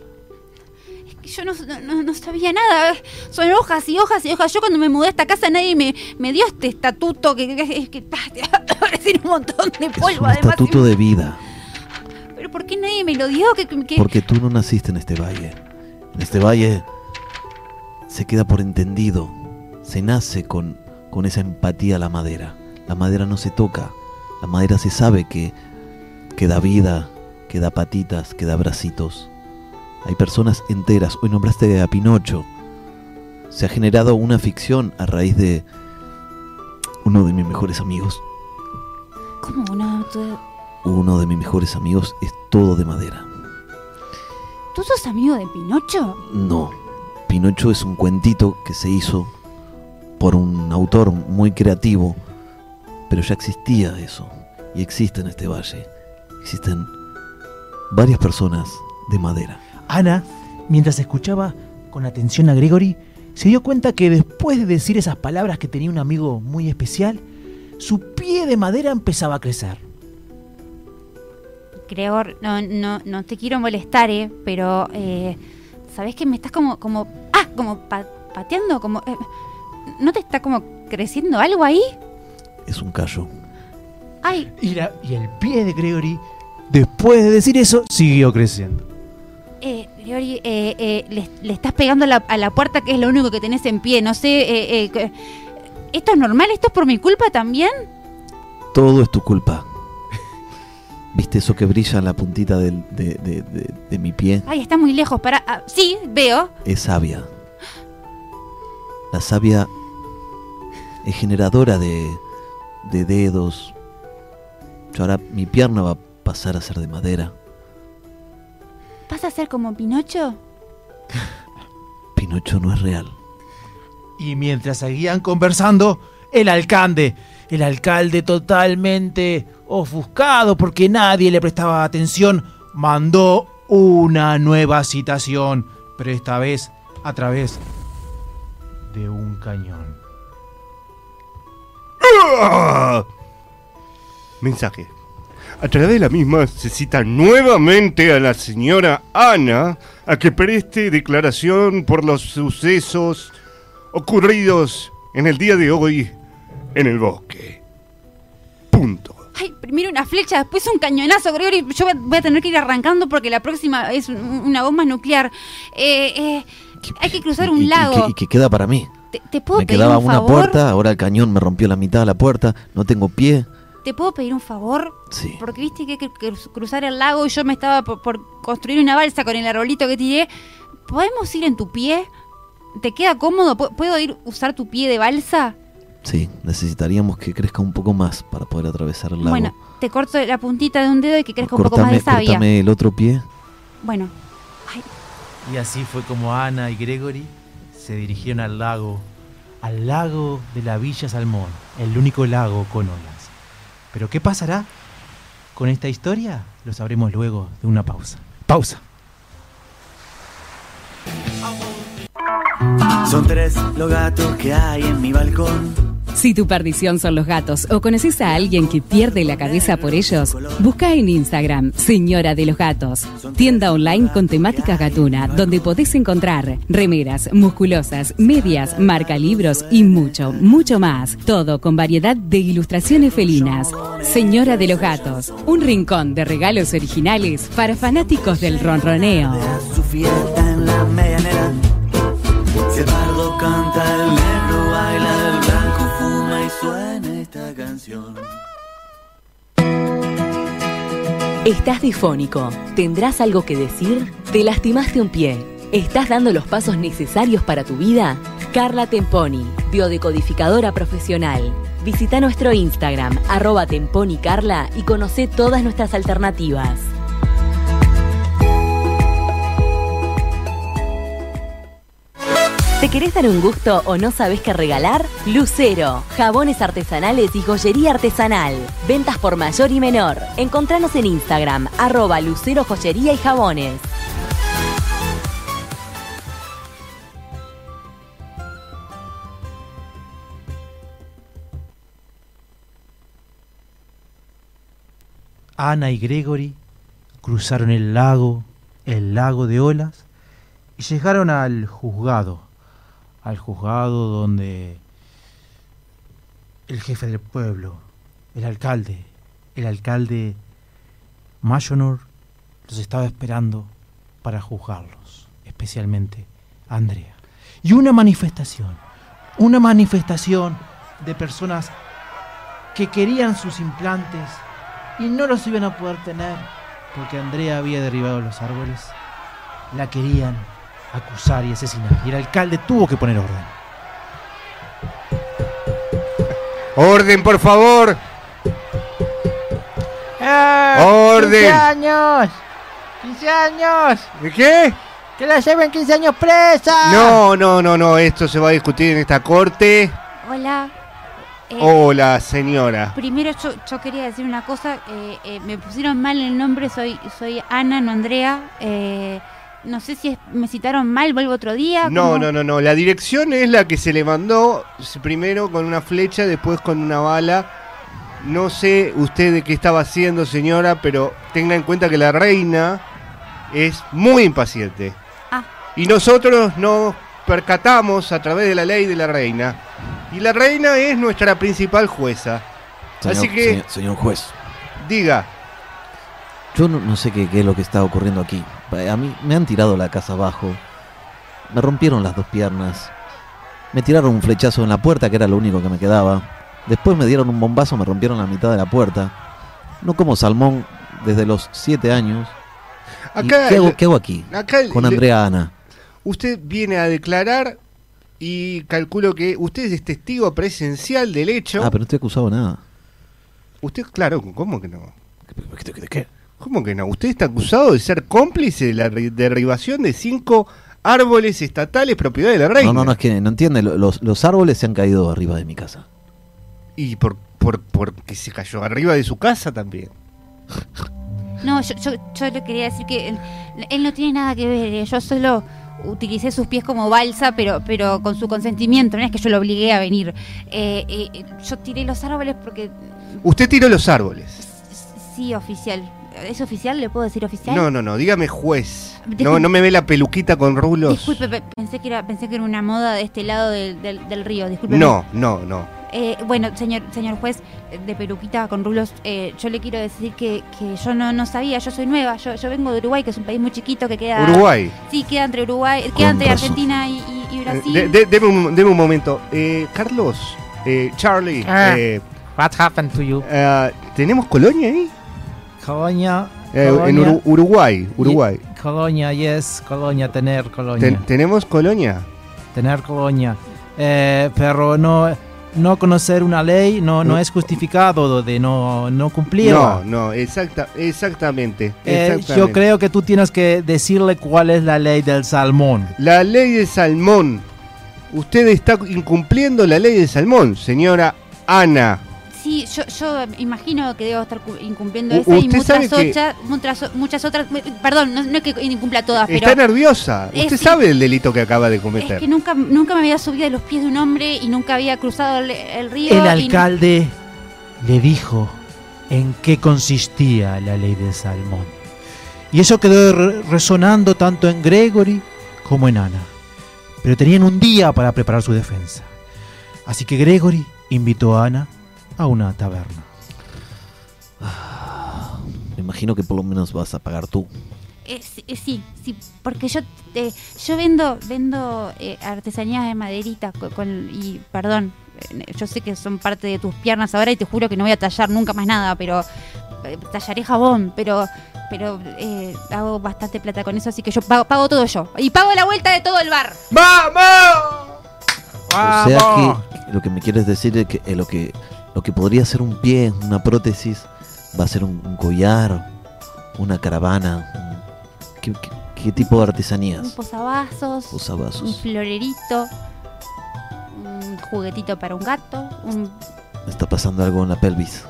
[SPEAKER 10] Yo no, no- no sabía nada. Son hojas y hojas y hojas. Yo cuando me mudé a esta casa nadie me, me dio este estatuto que, que, que, parece un montón de
[SPEAKER 9] Es
[SPEAKER 10] polvo
[SPEAKER 9] un
[SPEAKER 10] además.
[SPEAKER 9] estatuto de vida,
[SPEAKER 10] Pero ¿por qué nadie me lo dio? Que, que-
[SPEAKER 9] porque tú no naciste en este valle. En este valle se queda por entendido, se nace con, con esa empatía a la madera. La madera no se toca, la madera se sabe que, que da vida, que da patitas, que da bracitos. Hay personas enteras, hoy nombraste a Pinocho. Se ha generado una ficción a raíz de uno de mis mejores amigos.
[SPEAKER 10] ¿Cómo? ¿Tú,
[SPEAKER 9] Uno de mis mejores amigos es todo de madera.
[SPEAKER 10] tú sos amigo de Pinocho?
[SPEAKER 9] No, Pinocho es un cuentito que se hizo por un autor muy creativo, pero ya existía eso, y existe en este valle. Existen varias personas de madera.
[SPEAKER 7] Ana, mientras escuchaba con atención a Gregory, se dio cuenta que después de decir esas palabras que tenía un amigo muy especial, su pie de madera empezaba a crecer.
[SPEAKER 10] Gregor, no, no, no te quiero molestar, ¿eh? Pero, eh, ¿sabes que me estás como, como, ah, como pa- pateando? Como, eh, ¿No te está como creciendo algo ahí?
[SPEAKER 9] Es un callo.
[SPEAKER 10] Ay,
[SPEAKER 7] Y, la- y el pie de Gregory, después de decir eso, siguió creciendo.
[SPEAKER 10] eh, Gregory, eh, eh, le, le estás pegando a la, a la puerta que es lo único que tenés en pie. No sé, eh, eh, ¿esto es normal? ¿Esto es por mi culpa también?
[SPEAKER 9] Todo es tu culpa. ¿Viste eso que brilla en la puntita del- de, de- de- de mi pie?
[SPEAKER 10] Ay, está muy lejos. Para, ah, sí, veo.
[SPEAKER 9] Es savia. La savia es generadora de, de dedos. Yo ahora mi pierna va a pasar a ser de madera.
[SPEAKER 10] ¿Vas a ser como Pinocho? [laughs]
[SPEAKER 9] Pinocho no es real.
[SPEAKER 7] Y mientras seguían conversando, el alcalde, el alcalde totalmente ofuscado porque nadie le prestaba atención, mandó una nueva citación, pero esta vez a través de un cañón.
[SPEAKER 8] ¡Ah! Mensaje. A través de la misma se cita nuevamente a la señora Ana a que preste declaración por los sucesos ocurridos en el día de hoy en el bosque. Punto.
[SPEAKER 10] Ay, primero una flecha, después un cañonazo, Gregory. Yo voy a- tener que ir arrancando porque la próxima es un- una bomba nuclear. Eh, eh, hay que cruzar un
[SPEAKER 9] Y, y
[SPEAKER 10] lago.
[SPEAKER 9] que, y que queda para mí.
[SPEAKER 10] ¿Te, te puedo
[SPEAKER 9] Me
[SPEAKER 10] pedir
[SPEAKER 9] quedaba
[SPEAKER 10] un
[SPEAKER 9] una
[SPEAKER 10] favor?
[SPEAKER 9] puerta, ahora el cañón me rompió la mitad de la puerta, no tengo pie.
[SPEAKER 10] ¿Te puedo pedir un favor?
[SPEAKER 9] Sí.
[SPEAKER 10] Porque viste que hay que cru- cruzar el lago y yo me estaba por, por construir una balsa con el arbolito que tiré. ¿Podemos ir en tu pie? ¿Te queda cómodo? ¿Pu- ¿Puedo ir usar tu pie de balsa?
[SPEAKER 9] Sí, necesitaríamos que crezca un poco más para poder atravesar el lago.
[SPEAKER 10] Bueno, te corto la puntita de un dedo y que crezca un poco más de savia.
[SPEAKER 9] cortame el otro pie.
[SPEAKER 10] Bueno. Ay,
[SPEAKER 7] Y así fue como Ana y Gregory se dirigieron al lago, al lago de la Villa Salmón, el único lago con olas. Pero ¿qué pasará con esta historia? Lo sabremos luego de una pausa. Pausa.
[SPEAKER 13] Son tres los gatos que hay en mi balcón.
[SPEAKER 5] Si tu perdición son los gatos o conoces a alguien que pierde la cabeza por ellos, busca en Instagram Señora de los Gatos, tienda online con temática gatuna, donde podés encontrar remeras, musculosas, medias, marca libros y mucho, mucho más. Todo con variedad de ilustraciones felinas. Señora de los Gatos, un rincón de regalos originales para fanáticos del ronroneo.
[SPEAKER 12] Estás difónico. ¿Tendrás algo que decir? ¿Te lastimaste un pie? ¿Estás dando los pasos necesarios para tu vida? Carla Temponi, biodecodificadora profesional. Visita nuestro Instagram, arroba temponicarla y conoce todas nuestras alternativas. ¿Te querés dar un gusto o no sabes qué regalar? Lucero, jabones artesanales y joyería artesanal. Ventas por mayor y menor. Encontranos en Instagram, arroba Lucero Joyería y Jabones.
[SPEAKER 7] Ana y Gregory cruzaron el lago, el lago de olas, y llegaron al juzgado, al juzgado donde el jefe del pueblo, el alcalde, el alcalde Mayonor, los estaba esperando para juzgarlos, especialmente a Andrea. Y una manifestación, una manifestación de personas que querían sus implantes y no los iban a poder tener porque Andrea había derribado los árboles. La querían acusar y asesinar y el alcalde tuvo que poner orden.
[SPEAKER 8] Orden, por favor. ¡Orden!
[SPEAKER 14] 15 años! ¡15 años!
[SPEAKER 8] ¿De qué?
[SPEAKER 14] ¡Que la lleven 15 años presa!
[SPEAKER 8] No, no, no, no. Esto se va a discutir en esta corte.
[SPEAKER 10] Hola. Eh,
[SPEAKER 8] Hola, señora.
[SPEAKER 10] Primero yo, yo quería decir una cosa, eh, eh, me pusieron mal el nombre, soy soy Ana, no Andrea. eh, no sé si es- me citaron mal, vuelvo otro día.
[SPEAKER 8] No,
[SPEAKER 10] ¿cómo?
[SPEAKER 8] no, no, no. La dirección es la que se le mandó primero con una flecha, después con una bala. No sé usted de qué estaba haciendo, señora, pero tenga en cuenta que la reina es muy impaciente.
[SPEAKER 10] Ah.
[SPEAKER 8] Y nosotros nos percatamos a través de la ley de la reina. Y la reina es nuestra principal jueza.
[SPEAKER 15] Señor,
[SPEAKER 8] Así que,
[SPEAKER 15] señor, señor juez,
[SPEAKER 8] diga.
[SPEAKER 15] yo no, no sé qué, qué es lo que está ocurriendo aquí. A mí me han tirado la casa abajo, me rompieron las dos piernas, me tiraron un flechazo en la puerta, que era lo único que me quedaba. Después me dieron un bombazo, me rompieron la mitad de la puerta. No como salmón desde los siete años. ¿Y
[SPEAKER 8] Acá
[SPEAKER 15] ¿Qué, hago, qué hago aquí?
[SPEAKER 8] acá
[SPEAKER 15] con Andrea Ana.
[SPEAKER 8] Usted viene a declarar y calculo que usted es testigo presencial del hecho.
[SPEAKER 15] Ah, pero no estoy acusado de nada.
[SPEAKER 8] Usted, claro, ¿cómo que no? ¿De qué? ¿Cómo que no? Usted está acusado de ser cómplice de la ri- derribación de cinco árboles estatales propiedad de la reina.
[SPEAKER 15] No, no, no, es que no entiende. lo- Los, los árboles se han caído arriba de mi casa.
[SPEAKER 8] Y por, por, porque se cayó arriba de su casa también. [laughs]
[SPEAKER 10] No, yo, yo, yo le quería decir que él, él no tiene nada que ver. eh, Yo solo utilicé sus pies como balsa, pero, pero con su consentimiento. No es que yo lo obligué a venir. Eh, eh, yo tiré los árboles porque
[SPEAKER 8] Usted tiró los árboles.
[SPEAKER 10] sí, oficial. ¿Es oficial? ¿Le puedo decir oficial?
[SPEAKER 8] No, no, no, dígame juez. No,
[SPEAKER 10] Disculpe.
[SPEAKER 8] no me ve la peluquita con rulos.
[SPEAKER 10] Disculpe, pe- pensé que era pensé que era una moda de este lado del, del, del río. Disculpe.
[SPEAKER 8] No, no, no.
[SPEAKER 10] Eh, bueno, señor señor juez eh, de peluquita con rulos, eh, yo le quiero decir que, que yo no, no sabía, yo soy nueva, yo, yo vengo de Uruguay, que es un país muy chiquito que queda...
[SPEAKER 8] Uruguay.
[SPEAKER 10] Sí, queda entre Uruguay,
[SPEAKER 8] Con
[SPEAKER 10] queda entre
[SPEAKER 8] razón.
[SPEAKER 10] Argentina y, y- y Brasil.
[SPEAKER 8] De- de- deme, un, deme un momento. Eh, Carlos, eh, Charlie,
[SPEAKER 14] Ah.
[SPEAKER 8] eh,
[SPEAKER 14] What happened to you?
[SPEAKER 8] eh, ¿tenemos colonia ahí?
[SPEAKER 7] Colonia.
[SPEAKER 8] Eh, en
[SPEAKER 7] Colonia.
[SPEAKER 8] Uruguay, Uruguay.
[SPEAKER 7] Colonia, yes, colonia, tener colonia.
[SPEAKER 8] Ten- ¿Tenemos colonia?
[SPEAKER 7] tener colonia. Eh, pero no, no conocer una ley no, no es justificado de no, no cumplirla.
[SPEAKER 8] No, no, exacta, exactamente,
[SPEAKER 7] Eh,
[SPEAKER 8] exactamente.
[SPEAKER 7] yo creo que tú tienes que decirle cuál es la ley del salmón.
[SPEAKER 8] La ley del salmón. Usted está incumpliendo la ley del salmón, señora Ana.
[SPEAKER 10] Sí, yo, yo imagino que debo estar cu- incumpliendo esa y muchas, otras, muchas, muchas otras. Perdón, no, no es que incumpla todas,
[SPEAKER 8] Está
[SPEAKER 10] pero.
[SPEAKER 8] nerviosa.
[SPEAKER 10] Eh,
[SPEAKER 8] Usted sabe el delito que acaba de
[SPEAKER 10] Es
[SPEAKER 8] cometer.
[SPEAKER 10] que nunca, nunca me había subido a los pies de un hombre y nunca había cruzado el, el río.
[SPEAKER 7] El
[SPEAKER 10] no-
[SPEAKER 7] alcalde le dijo en qué consistía la ley del salmón. Y eso quedó re- resonando tanto en Gregory como en Ana. Pero tenían un día para preparar su defensa. Así que Gregory invitó a Ana a una taberna.
[SPEAKER 9] Me imagino que por lo menos vas a pagar tú.
[SPEAKER 10] Eh, sí, eh, sí, sí, porque yo eh, yo vendo vendo eh, artesanías de maderita con, con- y perdón, eh, yo sé que son parte de tus piernas ahora y te juro que no voy a tallar nunca más nada, pero eh, tallaré jabón, pero pero eh, hago bastante plata con eso, así que yo pago, pago todo yo y pago la vuelta de todo el bar.
[SPEAKER 7] ¡Vamos!
[SPEAKER 9] O sea que lo que me quieres decir es que eh, lo que lo que podría ser un pie, una prótesis, va a ser un, un collar, una caravana. un- ¿Qué, qué- qué tipo de
[SPEAKER 10] Un
[SPEAKER 9] artesanías?
[SPEAKER 10] posavasos,
[SPEAKER 9] Posavasos.
[SPEAKER 10] un florerito, un juguetito para un gato, un
[SPEAKER 9] Está pasando algo en la pelvis.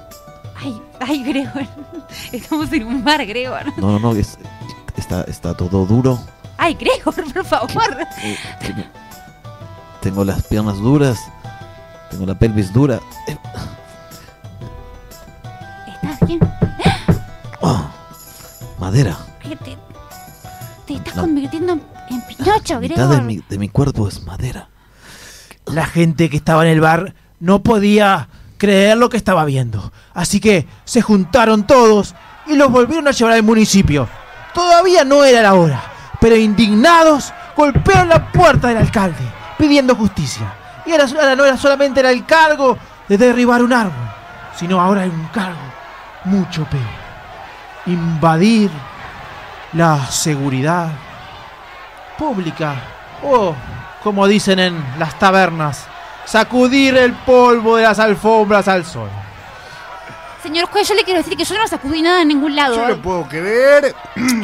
[SPEAKER 10] ay, ay, Gregor. [laughs] Estamos en un bar, Gregor.
[SPEAKER 9] No, no, no, es- está, está todo duro.
[SPEAKER 10] Ay, Gregor, por favor.
[SPEAKER 9] Eh, Tengo las piernas duras. Tengo la pelvis dura.
[SPEAKER 10] ¿Estás bien?
[SPEAKER 9] Madera.
[SPEAKER 10] ¿Qué te, te estás
[SPEAKER 9] La-
[SPEAKER 10] convirtiendo en Pinocho, Gregor.
[SPEAKER 9] de mi, de mi cuerpo es madera.
[SPEAKER 7] La gente que estaba en el bar no podía creer lo que estaba viendo. Así que se juntaron todos y los volvieron a llevar al municipio. Todavía no era la hora, pero indignados golpearon la puerta del alcalde pidiendo justicia. Y ahora, ahora no era solamente era el cargo de derribar un árbol, sino ahora hay un cargo mucho peor. Invadir la seguridad pública o, como dicen en las tabernas, sacudir el polvo de las alfombras al sol.
[SPEAKER 10] Señor juez, yo le quiero decir que yo no sacudí nada en ningún lado.
[SPEAKER 8] Yo
[SPEAKER 10] ¿eh?
[SPEAKER 8] no puedo creer.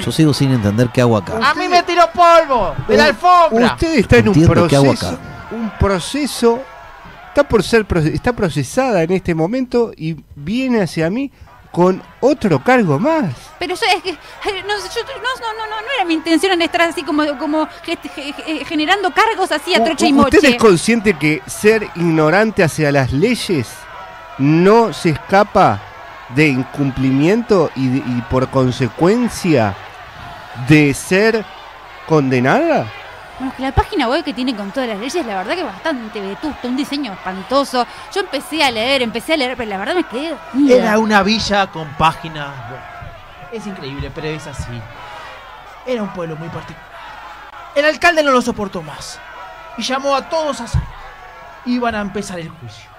[SPEAKER 9] Yo sigo sin entender qué hago acá.
[SPEAKER 7] A mí me tiró polvo de la alfombra.
[SPEAKER 8] Usted está en un
[SPEAKER 9] Entiendo qué hago
[SPEAKER 8] proceso. Un proceso. Está por ser está procesada en este momento y viene hacia mí con otro cargo más.
[SPEAKER 10] Pero yo es que no, yo- no, no, no, no, era mi intención en estar así como, ge- generando cargos así a troche y moche.
[SPEAKER 8] ¿Usted es consciente que ser ignorante hacia las leyes no se escapa de incumplimiento y, y por consecuencia de ser condenada?
[SPEAKER 10] Bueno, que la página web que tiene con todas las leyes, la verdad que es bastante vetusta, un diseño espantoso. Yo empecé a leer, empecé a leer, pero la verdad me quedé dormida.
[SPEAKER 7] Era una villa con páginas. bueno, es increíble, pero es así. Era un pueblo muy particular. El alcalde no lo soportó más y llamó a todos a salir. Iban a empezar el juicio.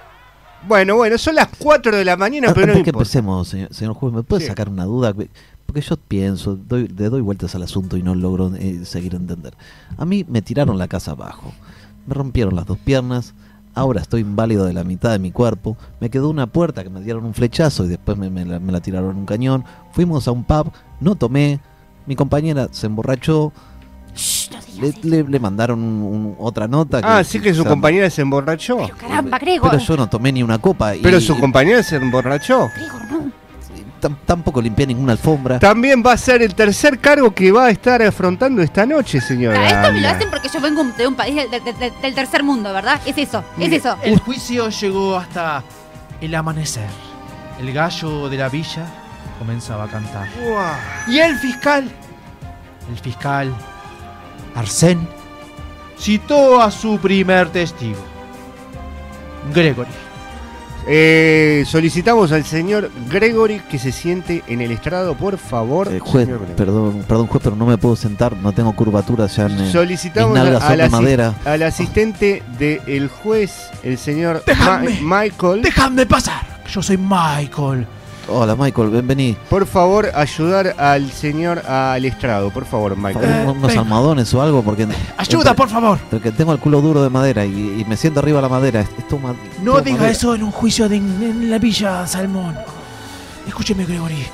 [SPEAKER 8] Bueno, bueno, son las 4 de la mañana, pero no
[SPEAKER 9] Antes que empecemos, señor, señor juez, ¿me puede
[SPEAKER 8] Sí.
[SPEAKER 9] sacar una duda? Porque yo pienso, doy- le doy vueltas al asunto y no logro eh, seguir a entender. A mí me tiraron la casa abajo, me rompieron las dos piernas, ahora estoy inválido de la mitad de mi cuerpo, me quedó una puerta que me dieron un flechazo y después me, me la, me la tiraron un cañón, fuimos a un pub, no tomé, mi compañera se emborrachó, le, le- le mandaron un- un- otra nota.
[SPEAKER 8] Ah, sí que su compañera se emborrachó.
[SPEAKER 10] Caramba, Gregor.
[SPEAKER 9] Pero yo no tomé ni una copa. y-
[SPEAKER 8] Pero su compañera se emborrachó.
[SPEAKER 9] Tam- tampoco limpié ninguna alfombra.
[SPEAKER 8] También va a ser el tercer cargo que va a estar afrontando esta noche, señora.
[SPEAKER 10] Ah, esto me lo hacen porque yo vengo de un país del, del- del- del tercer mundo, ¿verdad? Es eso, es
[SPEAKER 7] Mire,
[SPEAKER 10] eso.
[SPEAKER 7] El juicio llegó hasta el amanecer. El gallo de la villa comenzaba a cantar. Y el fiscal, el fiscal Arsén, citó a su primer testigo, Gregory.
[SPEAKER 8] Eh, solicitamos al señor Gregory que se siente en el estrado, por favor.
[SPEAKER 9] Eh, juez, perdón, perdón, juez, pero no me puedo sentar, no tengo curvatura ya en,
[SPEAKER 8] Solicitamos a- al,
[SPEAKER 9] madera.
[SPEAKER 8] asistente del juez, el señor
[SPEAKER 7] Dejadme.
[SPEAKER 8] Ma- Michael.
[SPEAKER 7] Dejadme pasar, yo soy Michael.
[SPEAKER 16] Hola, Michael, ven, vení.
[SPEAKER 8] Por favor, ayudar al señor al estrado, por favor, Michael.
[SPEAKER 16] unos almohadones o algo, porque.
[SPEAKER 7] Ayuda, por favor.
[SPEAKER 16] Porque tengo el culo duro de madera y, y me siento arriba de la madera. Es- es todo ma-
[SPEAKER 7] No diga
[SPEAKER 16] madera.
[SPEAKER 7] eso en un juicio de, en la Villa Salmón. Escúcheme, Gregory.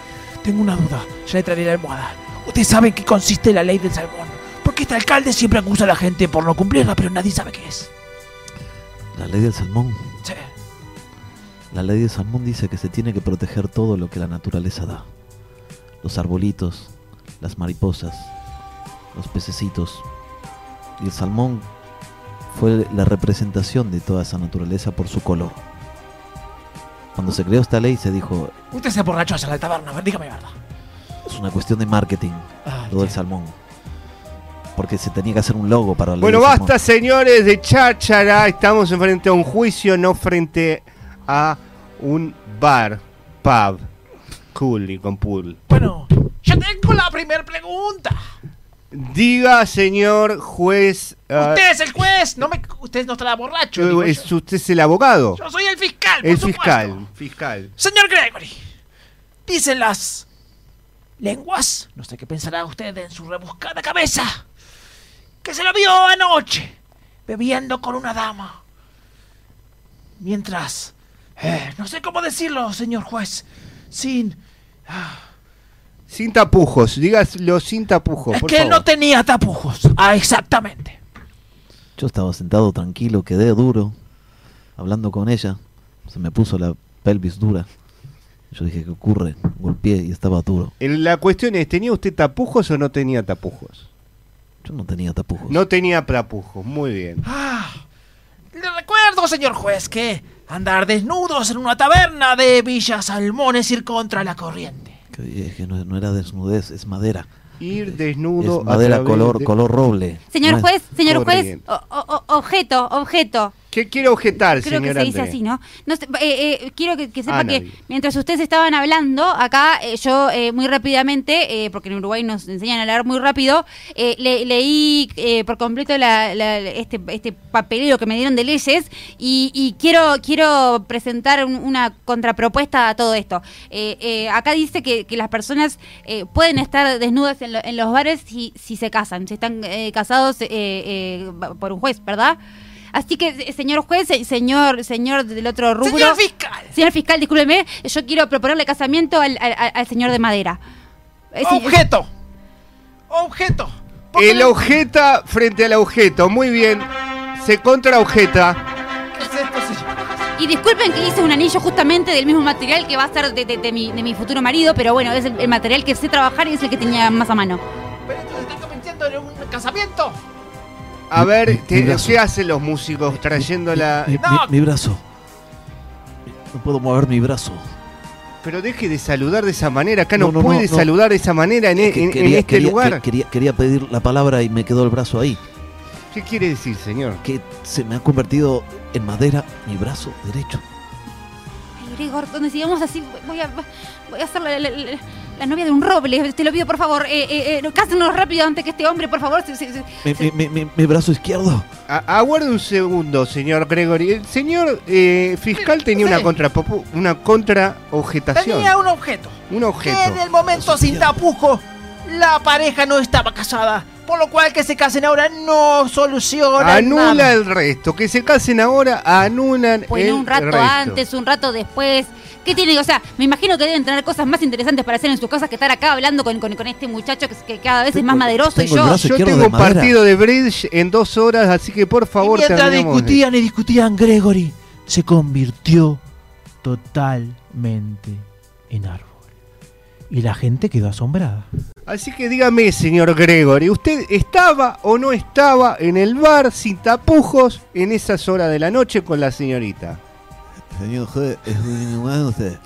[SPEAKER 7] Tengo una duda. Ya le traeré la almohada. Usted sabe en qué consiste la ley del salmón. Porque este alcalde siempre acusa a la gente por no cumplirla, pero nadie sabe qué es.
[SPEAKER 9] La ley del salmón. La ley del salmón dice que se tiene que proteger todo lo que la naturaleza da. Los arbolitos, las mariposas, los pececitos. Y el salmón fue la representación de toda esa naturaleza por su color. Cuando se creó esta ley se dijo,
[SPEAKER 7] Usted se borrachó hacia la taberna, dígame la verdad.
[SPEAKER 9] es una cuestión de marketing,
[SPEAKER 7] Ah,
[SPEAKER 9] lo del salmón. Porque se tenía que hacer un logo para la ley
[SPEAKER 8] Bueno, basta,
[SPEAKER 9] salmón.
[SPEAKER 8] señores de cháchara. Estamos frente a un juicio, no frente a un bar, pub, cool y con pool.
[SPEAKER 7] Bueno, yo tengo la primera pregunta.
[SPEAKER 8] Diga, señor juez. ah,
[SPEAKER 7] Usted es el juez, no me, usted no estará borracho.
[SPEAKER 8] eh,
[SPEAKER 7] yo.
[SPEAKER 8] es- usted es el abogado.
[SPEAKER 7] Yo soy el fiscal, por
[SPEAKER 8] El
[SPEAKER 7] supuesto.
[SPEAKER 8] fiscal. Fiscal.
[SPEAKER 7] Señor Gregory, dicen las lenguas, no sé qué pensará usted en su rebuscada cabeza, que se lo vio anoche bebiendo con una dama. Mientras, eh, no sé cómo decirlo, señor juez, sin...
[SPEAKER 8] Sin tapujos, dígaselo sin tapujos.
[SPEAKER 7] Es
[SPEAKER 8] por
[SPEAKER 7] que él
[SPEAKER 8] favor.
[SPEAKER 7] no tenía tapujos. Ah, exactamente.
[SPEAKER 9] Yo estaba sentado tranquilo, quedé duro, hablando con ella. Se me puso la pelvis dura. Yo dije, ¿qué ocurre? Golpeé y estaba duro.
[SPEAKER 8] El- La cuestión es, ¿tenía usted tapujos o no tenía tapujos?
[SPEAKER 9] Yo no tenía tapujos.
[SPEAKER 8] No tenía tapujos, muy bien.
[SPEAKER 7] Ah, le recuerdo, señor juez, que andar desnudos en una taberna de Villa Salmón es ir contra la corriente.
[SPEAKER 9] Que, es que no, no era desnudez, es madera.
[SPEAKER 8] Ir desnudo.
[SPEAKER 9] Es madera
[SPEAKER 8] a
[SPEAKER 9] color,
[SPEAKER 8] de-
[SPEAKER 9] color roble.
[SPEAKER 10] Señor
[SPEAKER 9] No
[SPEAKER 10] juez, señor juez,
[SPEAKER 8] Corriente.
[SPEAKER 10] o- o- o- objeto, objeto.
[SPEAKER 8] ¿Qué quiere objetar,
[SPEAKER 10] Creo que
[SPEAKER 8] señor
[SPEAKER 10] se dice así, ¿no? no sé, eh, eh, quiero que, que sepa
[SPEAKER 8] Ah,
[SPEAKER 10] que mientras ustedes estaban hablando, acá eh, yo eh, muy rápidamente, eh, porque en Uruguay nos enseñan a hablar muy rápido, eh, le- leí eh, por completo la- la- este, este papelero que me dieron de leyes y, y quiero, quiero presentar un- una contrapropuesta a todo esto. Eh, eh, acá dice que, que las personas pueden estar desnudas en, lo- en los bares si, si se casan, si están eh, casados eh, eh, por un juez, ¿verdad? Así que, eh, señor juez, eh, señor, señor del otro rubro.
[SPEAKER 7] Señor fiscal.
[SPEAKER 10] Señor fiscal, discúlpeme, yo quiero proponerle casamiento al, al- al- al señor de madera. Eh,
[SPEAKER 7] Objeto. Objeto.
[SPEAKER 8] El objeta frente al objeto, muy bien. Se contra objeta.
[SPEAKER 7] ¿Qué es esto, señor?
[SPEAKER 10] Y disculpen que hice un anillo justamente del mismo material que va a ser de, de- de mi, de mi futuro marido, pero bueno, es el, el material que sé trabajar y es el que tenía más a mano.
[SPEAKER 7] Pero esto se está convirtiendo en un casamiento.
[SPEAKER 8] A ver,
[SPEAKER 9] mi
[SPEAKER 8] te-
[SPEAKER 9] brazo.
[SPEAKER 8] ¿qué hacen los músicos trayendo la...?
[SPEAKER 9] Mi, mi- mi brazo. No puedo mover mi brazo.
[SPEAKER 8] Pero deje de saludar de esa manera. Acá no,
[SPEAKER 9] No, no,
[SPEAKER 8] puede
[SPEAKER 9] no, no.
[SPEAKER 8] saludar de esa manera en,
[SPEAKER 9] Que
[SPEAKER 8] en- este
[SPEAKER 9] quería-
[SPEAKER 8] lugar.
[SPEAKER 9] que- quería, quería pedir la palabra y me quedó el brazo ahí.
[SPEAKER 8] ¿Qué quiere decir, señor?
[SPEAKER 9] Que se me ha convertido en madera mi brazo derecho.
[SPEAKER 10] Gregor, donde sigamos así, voy a, voy a ser la, la- la- la novia de un roble. Te lo pido, por favor. Eh, eh, eh, cásenos rápido antes que este hombre, por favor. se- se- se-
[SPEAKER 9] Mi, mi- mi- mi- mi brazo izquierdo.
[SPEAKER 8] A- aguarde un segundo, señor Gregory. El señor eh, fiscal tenía una contra una contra objetación.
[SPEAKER 7] Tenía un objeto.
[SPEAKER 8] Un
[SPEAKER 7] Que
[SPEAKER 8] objeto.
[SPEAKER 7] en el momento sin tapujo, la pareja no estaba casada. Por lo cual que se casen ahora no soluciona
[SPEAKER 8] Anula
[SPEAKER 7] nada.
[SPEAKER 8] el resto. Que se casen ahora, anulan
[SPEAKER 10] Bueno,
[SPEAKER 8] el
[SPEAKER 10] un rato
[SPEAKER 8] resto.
[SPEAKER 10] antes, un rato después. ¿Qué tiene? O sea, me imagino que deben tener cosas más interesantes para hacer en sus casas que estar acá hablando con, con- con este muchacho que, que cada vez es más maderoso y yo.
[SPEAKER 8] Yo tengo un partido de bridge en dos horas, así que por favor
[SPEAKER 7] Mientras
[SPEAKER 8] terminemos de-
[SPEAKER 7] discutían y discutían, Gregory se convirtió totalmente en árbol. Y la gente quedó asombrada.
[SPEAKER 8] Así que dígame, señor Gregory, ¿usted estaba o no estaba en el bar sin tapujos en esas horas de la noche con la señorita?
[SPEAKER 9] Señor juez, es un inhumano usted.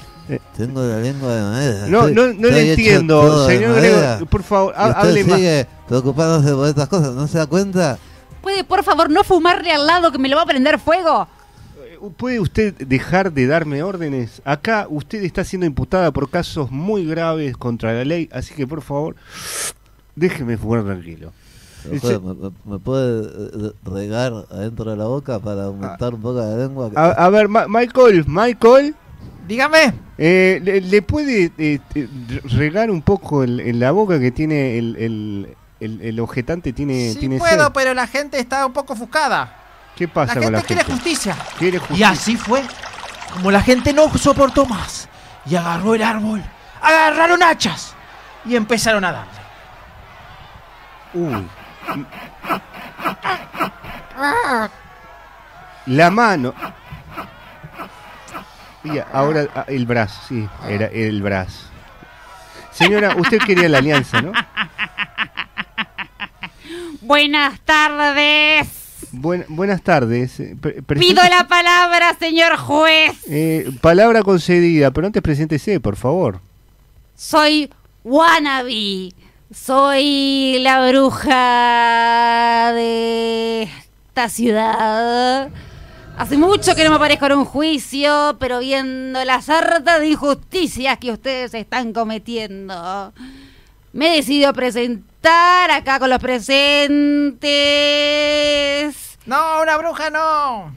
[SPEAKER 9] Tengo la lengua de madera.
[SPEAKER 8] Eh. No,
[SPEAKER 9] Estoy-
[SPEAKER 8] no, no le entiendo, señor. Gregory. Por favor, ha-
[SPEAKER 9] usted
[SPEAKER 8] hable más.
[SPEAKER 9] sigue preocupándose por estas cosas, ¿no se da cuenta?
[SPEAKER 10] ¿Puede, por favor, no fumarle al lado que me lo va a prender fuego?
[SPEAKER 8] ¿Puede usted dejar de darme órdenes? Acá usted está siendo imputada por casos muy graves contra la ley, así que por favor, déjeme fumar tranquilo.
[SPEAKER 9] ¿me, puede eh, regar adentro de la boca para aumentar un poco la lengua?
[SPEAKER 8] A, a ver, Ma- Michael, Michael,
[SPEAKER 14] Dígame.
[SPEAKER 8] Eh, ¿le, le puede eh, eh, regar un poco el- en la boca que tiene el, el, el- el objetante? Tiene,
[SPEAKER 14] Sí
[SPEAKER 8] tiene
[SPEAKER 14] puedo,
[SPEAKER 8] sed?
[SPEAKER 14] pero la gente está un poco ofuscada.
[SPEAKER 8] ¿Qué pasa
[SPEAKER 14] la
[SPEAKER 8] con la
[SPEAKER 14] gente quiere
[SPEAKER 8] gente?
[SPEAKER 14] justicia.
[SPEAKER 8] Quiere
[SPEAKER 14] Y
[SPEAKER 8] justicia.
[SPEAKER 14] así fue. Como la gente no soportó más y agarró el árbol, agarraron hachas y empezaron a darle.
[SPEAKER 8] Uy. La mano. Y ahora ah, el brazo, sí, era el brazo. Señora, usted quería la alianza, ¿no?
[SPEAKER 10] Buenas tardes.
[SPEAKER 8] Buen- buenas tardes. eh, pre-
[SPEAKER 10] Pido la palabra, señor juez.
[SPEAKER 8] Eh, palabra concedida, pero antes preséntese, por favor.
[SPEAKER 10] Soy Wannabe. Soy la bruja de esta ciudad. Hace mucho que no me aparezco en un juicio, pero viendo la sarta de injusticias que ustedes están cometiendo, me he decidido presentar acá con los presentes.
[SPEAKER 14] No, una bruja no.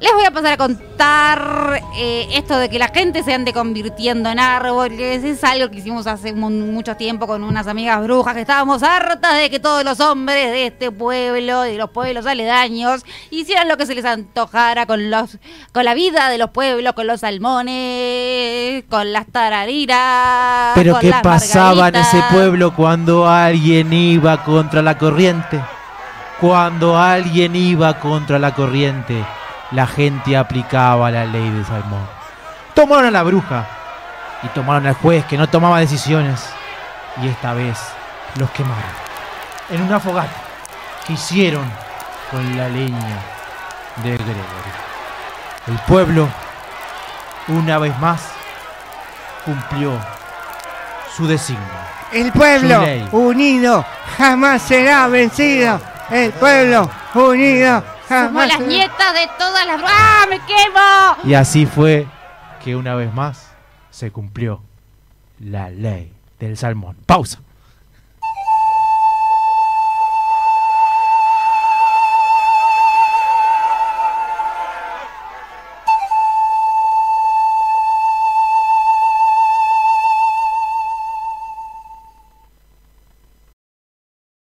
[SPEAKER 10] Les voy a pasar a contar eh, esto de que la gente se ande convirtiendo en árboles. Es algo que hicimos hace mu- mucho tiempo con unas amigas brujas que estábamos hartas de que todos los hombres de este pueblo y de los pueblos aledaños hicieran lo que se les antojara con los con la vida de los pueblos, con los salmones, con las tarariras.
[SPEAKER 7] Pero
[SPEAKER 10] con
[SPEAKER 7] ¿qué
[SPEAKER 10] las
[SPEAKER 7] pasaba en ese pueblo cuando alguien iba contra la corriente? Cuando alguien iba contra la corriente, la gente aplicaba la ley de Salmón. Tomaron a la bruja y tomaron al juez que no tomaba decisiones. Y esta vez los quemaron en una fogata que hicieron con la leña de Gregory. El pueblo, una vez más, cumplió su designio.
[SPEAKER 8] El pueblo unido jamás será vencido. El pueblo unido
[SPEAKER 10] Somos
[SPEAKER 8] jamás
[SPEAKER 10] las
[SPEAKER 8] será-
[SPEAKER 10] nietas de todas las brujas. ¡Ah, me quemo!
[SPEAKER 7] Y así fue que una vez más se cumplió la ley del salmón. Pausa.